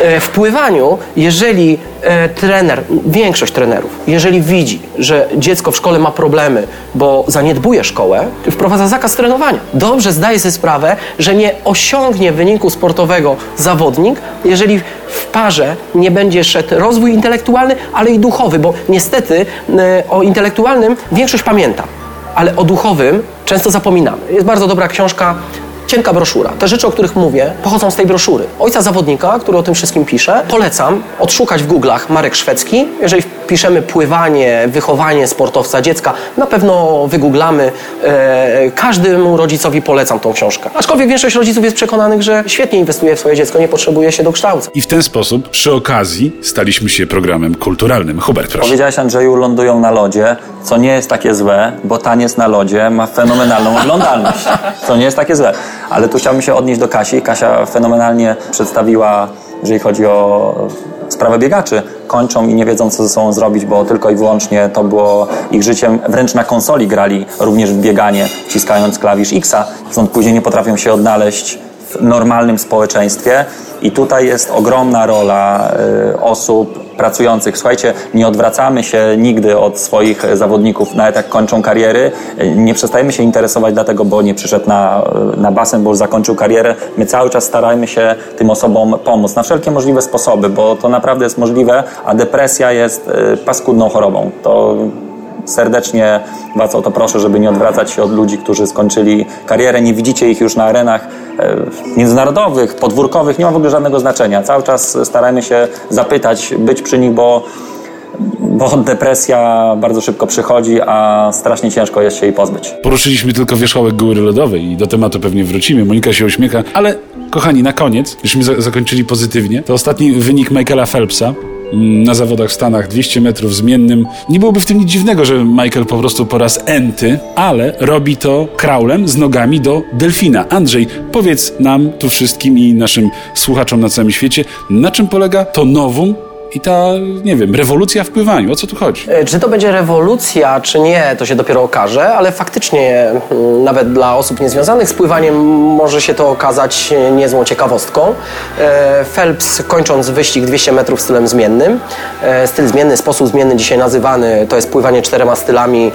E, W pływaniu, jeżeli e, trener, większość trenerów, jeżeli widzi, że dziecko w szkole ma problemy, bo zaniedbuje szkołę, wprowadza zakaz trenowania. Dobrze zdaje sobie sprawę, że nie osiągnie wyniku sportowego zawodnik, jeżeli w parze nie będzie szedł rozwój intelektualny, ale i duchowy, bo niestety e, o intelektualnym większość pamięta ale o duchowym często zapominamy. Jest bardzo dobra książka cienka broszura. Te rzeczy, o których mówię, pochodzą z tej broszury. Ojca zawodnika, który o tym wszystkim pisze, polecam odszukać w Google'ach Marek Szwedzki. Jeżeli piszemy pływanie, wychowanie sportowca dziecka, na pewno wygooglamy. E, każdemu rodzicowi polecam tą książkę. Aczkolwiek większość rodziców jest przekonanych, że świetnie inwestuje w swoje dziecko, nie potrzebuje się dokształcać. I w ten sposób, przy okazji, staliśmy się programem kulturalnym. Hubert, proszę. Powiedziałeś Andrzeju, lądują na lodzie, co nie jest takie złe, bo taniec na lodzie ma fenomenalną oglądalność. Co nie jest takie złe. Ale tu chciałbym się odnieść do Kasi. Kasia fenomenalnie przedstawiła, jeżeli chodzi o sprawę biegaczy, kończą i nie wiedzą, co ze sobą zrobić, bo tylko i wyłącznie to było ich życiem. Wręcz na konsoli grali również w bieganie, wciskając klawisz Xa, stąd później nie potrafią się odnaleźć w normalnym społeczeństwie. I tutaj jest ogromna rola y, osób pracujących. Słuchajcie, nie odwracamy się nigdy od swoich zawodników, nawet jak kończą kariery. Y, Nie przestajemy się interesować dlatego, bo nie przyszedł na, y, na basen, bo zakończył karierę. My cały czas starajmy się tym osobom pomóc na wszelkie możliwe sposoby, bo to naprawdę jest możliwe, a depresja jest paskudną chorobą. To serdecznie Was o to proszę, żeby nie odwracać się od ludzi, którzy skończyli karierę. Nie widzicie ich już na arenach e, międzynarodowych, podwórkowych, nie ma w ogóle żadnego znaczenia. Cały czas starajmy się zapytać, być przy nich, bo, bo depresja bardzo szybko przychodzi, a strasznie ciężko jest się jej pozbyć. Poruszyliśmy tylko wierzchołek góry lodowej i do tematu pewnie wrócimy. Monika się uśmiecha, ale kochani, na koniec, żeśmy za- zakończyli pozytywnie, to ostatni wynik Michaela Phelpsa na zawodach w Stanach 200 metrów zmiennym. Nie byłoby w tym nic dziwnego, że Michael po prostu po raz enty, ale robi to kraulem z nogami do delfina. Andrzej, powiedz nam tu wszystkim i naszym słuchaczom na całym świecie, na czym polega to nowum i ta, nie wiem, rewolucja w pływaniu. O co tu chodzi? E, Czy to będzie rewolucja, czy nie, to się dopiero okaże, ale faktycznie mm, nawet dla osób niezwiązanych z pływaniem może się to okazać e, niezłą ciekawostką. E, Phelps kończąc wyścig 200 metrów stylem zmiennym, styl zmienny, sposób zmienny dzisiaj nazywany to jest pływanie czterema stylami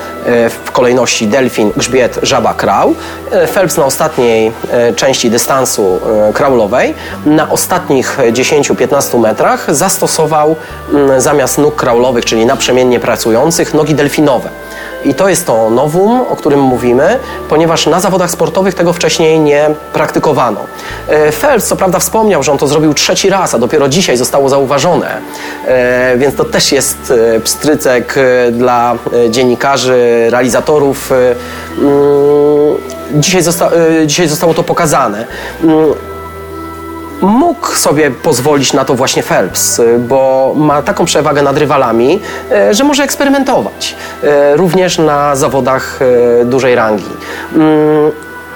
w kolejności delfin, grzbiet, żaba, kraul. E, Phelps na ostatniej części dystansu kraulowej, na ostatnich 10-15 metrach zastosował mm, zamiast nóg kraulowych, czyli naprzemiennie pracujących, nogi delfinowe. I to jest to nowum, o którym mówimy, ponieważ na zawodach sportowych tego wcześniej nie praktykowano. E, Phelps co prawda wspomniał, że on to zrobił trzeci raz, a dopiero dzisiaj zostało zauważone, E, więc to też jest e, pstrycek dla dziennikarzy, realizatorów. Mm, Dzisiaj, zosta- dzisiaj zostało to pokazane. Mm, mógł sobie pozwolić na to właśnie Phelps, y, bo ma taką przewagę nad rywalami, y, że może eksperymentować y, również na zawodach dużej rangi.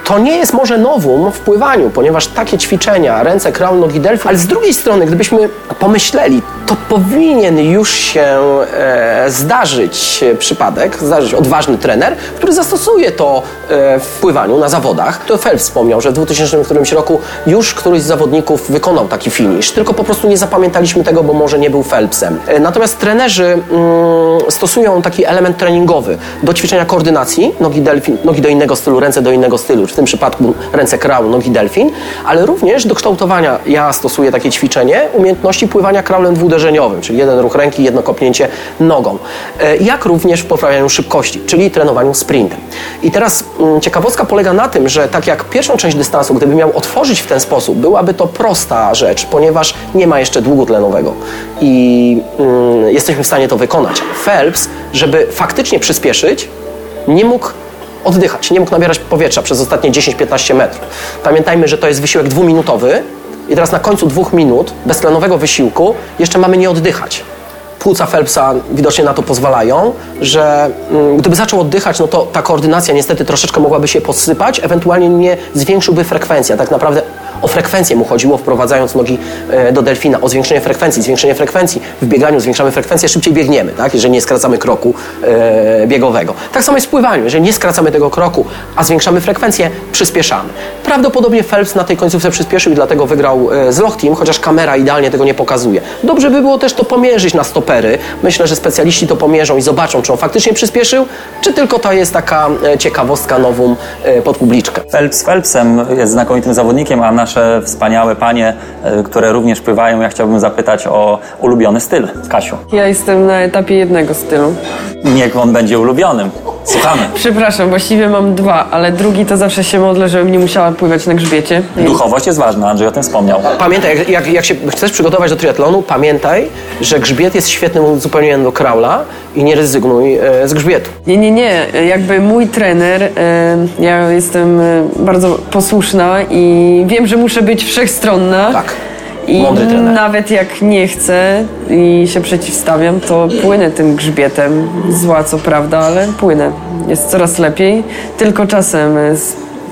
To nie jest może nowum w pływaniu, ponieważ takie ćwiczenia, ręce, kraul, nogi, delfin, ale z drugiej strony, gdybyśmy pomyśleli, to powinien już się e, zdarzyć przypadek, zdarzyć odważny trener, który zastosuje to e, w pływaniu na zawodach. To Phelps wspomniał, że w 2000 którymś roku już któryś z zawodników wykonał taki finish, tylko po prostu nie zapamiętaliśmy tego, bo może nie był Phelpsem. E, Natomiast trenerzy mm, stosują taki element treningowy do ćwiczenia koordynacji, nogi, delfin, nogi do innego stylu, ręce do innego stylu, tym przypadku ręce kraul, nogi delfin, ale również do kształtowania ja stosuję takie ćwiczenie umiejętności pływania kraulem dwuderzeniowym, czyli jeden ruch ręki, jedno kopnięcie nogą. E, Jak również w poprawianiu szybkości, czyli trenowaniu sprintem. I teraz mm, ciekawostka polega na tym, że tak jak pierwszą część dystansu, gdyby miał otworzyć w ten sposób, byłaby to prosta rzecz, ponieważ nie ma jeszcze długu tlenowego i mm, jesteśmy w stanie to wykonać. Phelps, żeby faktycznie przyspieszyć, nie mógł oddychać, nie mógł nabierać powietrza przez ostatnie 10-15 metrów. Pamiętajmy, że to jest wysiłek dwuminutowy i teraz na końcu dwóch minut beztlenowego wysiłku jeszcze mamy nie oddychać. Płuca Phelpsa widocznie na to pozwalają, że mm, gdyby zaczął oddychać, no to ta koordynacja niestety troszeczkę mogłaby się posypać, ewentualnie nie zwiększyłby frekwencja. Tak naprawdę o frekwencję mu chodziło, wprowadzając nogi e, do delfina, o zwiększenie frekwencji. Zwiększenie frekwencji w bieganiu, zwiększamy frekwencję, szybciej biegniemy, tak? jeżeli nie skracamy kroku e, biegowego. Tak samo jest w pływaniu. Jeżeli nie skracamy tego kroku, a zwiększamy frekwencję, przyspieszamy. Prawdopodobnie Phelps na tej końcówce przyspieszył i dlatego wygrał e, z Loch Team, chociaż kamera idealnie tego nie pokazuje. Dobrze by było też to pomierzyć na stopery. Myślę, że specjaliści to pomierzą i zobaczą, czy on faktycznie przyspieszył, czy tylko to jest taka e, ciekawostka nowum e, pod publiczkę. Phelps Phelpsem jest znakomitym zawodnikiem, a nasze wspaniałe panie, e, które również pływają, ja chciałbym zapytać o ulubiony styl. Kasiu, Ja jestem na etapie jednego stylu. niech on będzie ulubionym. Słuchamy. [LAUGHS] Przepraszam, właściwie mam dwa, ale drugi to zawsze się modlę, żebym nie musiała pływać na grzbiecie. Duchowość jest ważna, Andrzej o tym wspomniał. Pamiętaj, jak, jak, jak się chcesz przygotować do triatlonu, pamiętaj, że grzbiet jest świetnym uzupełnieniem do kraula i nie rezygnuj e, z grzbietu. Nie, nie, nie. Jakby mój trener, e, ja jestem e, bardzo posłuszna i wiem, że muszę być wszechstronna. Tak. I Mądry trener. nawet jak nie chcę i się przeciwstawiam, to płynę tym grzbietem. Zła co prawda, ale płynę. Jest coraz lepiej. Tylko czasem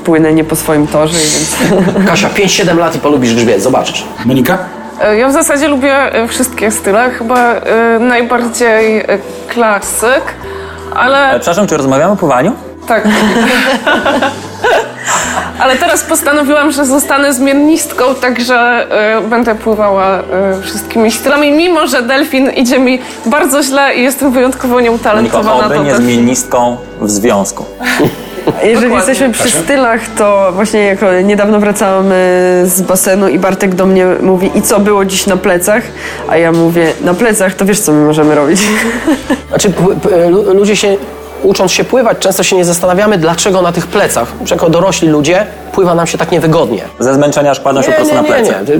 płynę nie po swoim torze, więc... Kasia, 5-7 lat i polubisz grzbiet, zobaczysz. Monika? E, Ja w zasadzie lubię e, wszystkie style, chyba e, najbardziej klasyk, ale Przepraszam, czy rozmawiamy o pływaniu? tak. [LAUGHS] Ale teraz postanowiłam, że zostanę zmiennistką, także będę pływała wszystkimi stylami, mimo że delfin idzie mi bardzo źle i jestem wyjątkowo nieutalentowana. oby to nie zmiennistką w związku. Jeżeli Dokładnie. jesteśmy przy stylach, to właśnie jak niedawno wracałam e, z basenu i Bartek do mnie mówi i co było dziś na plecach? A ja mówię, na plecach to wiesz co my możemy robić. [LAUGHS] Znaczy, lu- ludzie się, ucząc się pływać, często się nie zastanawiamy, dlaczego na tych plecach, jako dorośli ludzie, pływa nam się tak niewygodnie. Ze zmęczenia aż kładą się po prostu na plecy. nie.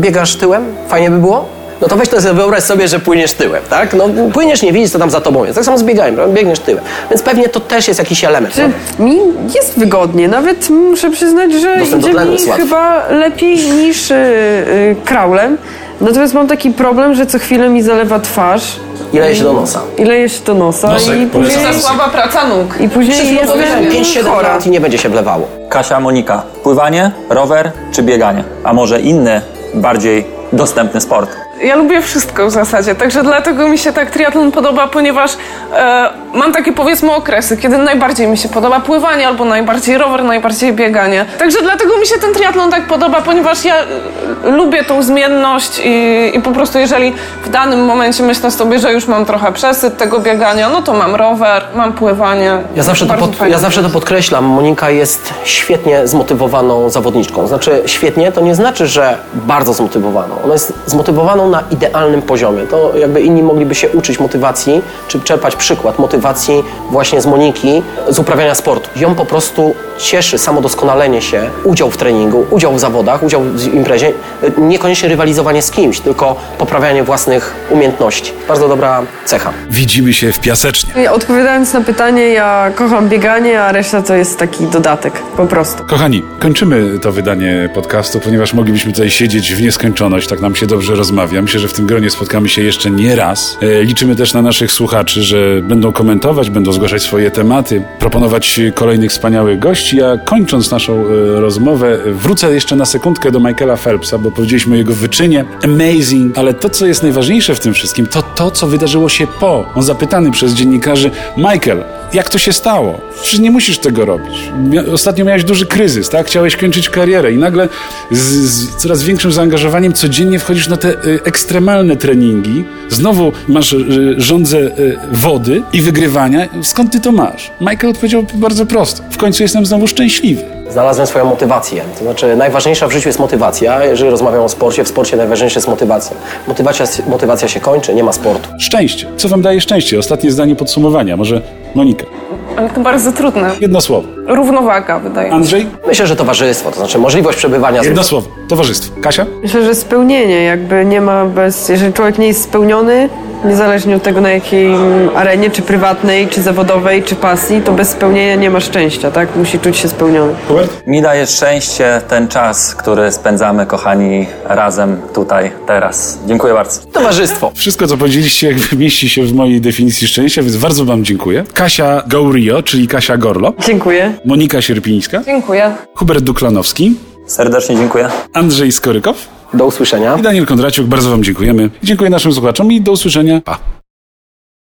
Biegasz tyłem? Fajnie by było? No to weź to sobie wyobraź sobie, że płyniesz tyłem, tak? No płyniesz, nie widzisz, co tam za tobą jest. Tak samo z bieganiem, prawda? biegniesz tyłem. Więc pewnie to też jest jakiś element. Czy mi jest wygodnie, nawet muszę przyznać, że Dostęp do idzie mi chyba lepiej niż y, y, kraulem. Natomiast mam taki problem, że co chwilę mi zalewa twarz I leje się do nosa. i leje się do nosa Nosek, i później. Za słaba praca nóg. i później jestem 5-7 chora. lat i nie będzie się wlewało. Kasia, Monika, pływanie, rower czy bieganie? A może inny, bardziej dostępny sport? Ja lubię wszystko w zasadzie, także dlatego mi się tak triatlon podoba, ponieważ e, mam takie powiedzmy okresy, kiedy najbardziej mi się podoba pływanie, albo najbardziej rower, najbardziej bieganie. Także dlatego mi się ten triatlon tak podoba, ponieważ ja e, lubię tą zmienność i, i po prostu jeżeli w danym momencie myślę sobie, że już mam trochę przesyt tego biegania, no to mam rower, mam pływanie. Ja zawsze, to pod, ja zawsze to podkreślam. Monika jest świetnie zmotywowaną zawodniczką. Znaczy, świetnie to nie znaczy, że bardzo zmotywowaną. Ona jest zmotywowaną na idealnym poziomie. To jakby inni mogliby się uczyć motywacji, czy czerpać przykład motywacji właśnie z Moniki, z uprawiania sportu. Ją po prostu cieszy samo doskonalenie się, udział w treningu, udział w zawodach, udział w imprezie. Niekoniecznie rywalizowanie z kimś, tylko poprawianie własnych umiejętności. Bardzo dobra cecha. Widzimy się w piasecznie. Odpowiadając na pytanie, ja kocham bieganie, a reszta to jest taki dodatek, po prostu. Kochani, kończymy to wydanie podcastu, ponieważ moglibyśmy tutaj siedzieć w nieskończoność, tak nam się dobrze rozmawia. Myślę, że w tym gronie spotkamy się jeszcze nie raz. E, liczymy też na naszych słuchaczy, że będą komentować, będą zgłaszać swoje tematy, proponować kolejnych wspaniałych gości, a kończąc naszą e, rozmowę, wrócę jeszcze na sekundkę do Michaela Phelpsa, bo powiedzieliśmy o jego wyczynie. Amazing, ale to, co jest najważniejsze w tym wszystkim, to to, co wydarzyło się po. On zapytany przez dziennikarzy, Michael, jak to się stało? Przecież nie musisz tego robić. Ostatnio miałeś duży kryzys, tak? Chciałeś kończyć karierę i nagle z, z coraz większym zaangażowaniem codziennie wchodzisz na te y, ekstremalne treningi. Znowu masz y, żądzę y, wody i wygrywania. Skąd ty to masz? Michael odpowiedział bardzo prosto. W końcu jestem znowu szczęśliwy. Znalazłem swoją motywację. To znaczy, najważniejsza w życiu jest motywacja. Jeżeli rozmawiam o sporcie, w sporcie najważniejsza jest motywacja. Motywacja, motywacja się kończy, nie ma sportu. Szczęście. Co wam daje szczęście? Ostatnie zdanie podsumowania. Może Monika. Ale to bardzo trudne. Jedno słowo. Równowaga, wydaje mi się. Andrzej? Myślę, że towarzystwo, to znaczy możliwość przebywania z Jedno słowo. Towarzystwo. Kasia? Myślę, że spełnienie jakby nie ma bez... Jeżeli człowiek nie jest spełniony, niezależnie od tego na jakiej arenie, czy prywatnej, czy zawodowej, czy pasji, to bez spełnienia nie ma szczęścia, tak? Musi czuć się spełniony. Hubert? Mi daje szczęście ten czas, który spędzamy, kochani, razem tutaj, teraz. Dziękuję bardzo. Towarzystwo. Wszystko, co powiedzieliście, jakby mieści się w mojej definicji szczęścia, więc bardzo wam dziękuję. Kasia Gaurio, czyli Kasia Gorlo, Dziękuję. Monika Sierpińska, Dziękuję. Hubert Duklanowski, Serdecznie dziękuję. Andrzej Skorykow Do usłyszenia. i Daniel Kondraciuk. Bardzo wam dziękujemy. Dziękuję naszym słuchaczom i do usłyszenia. Pa!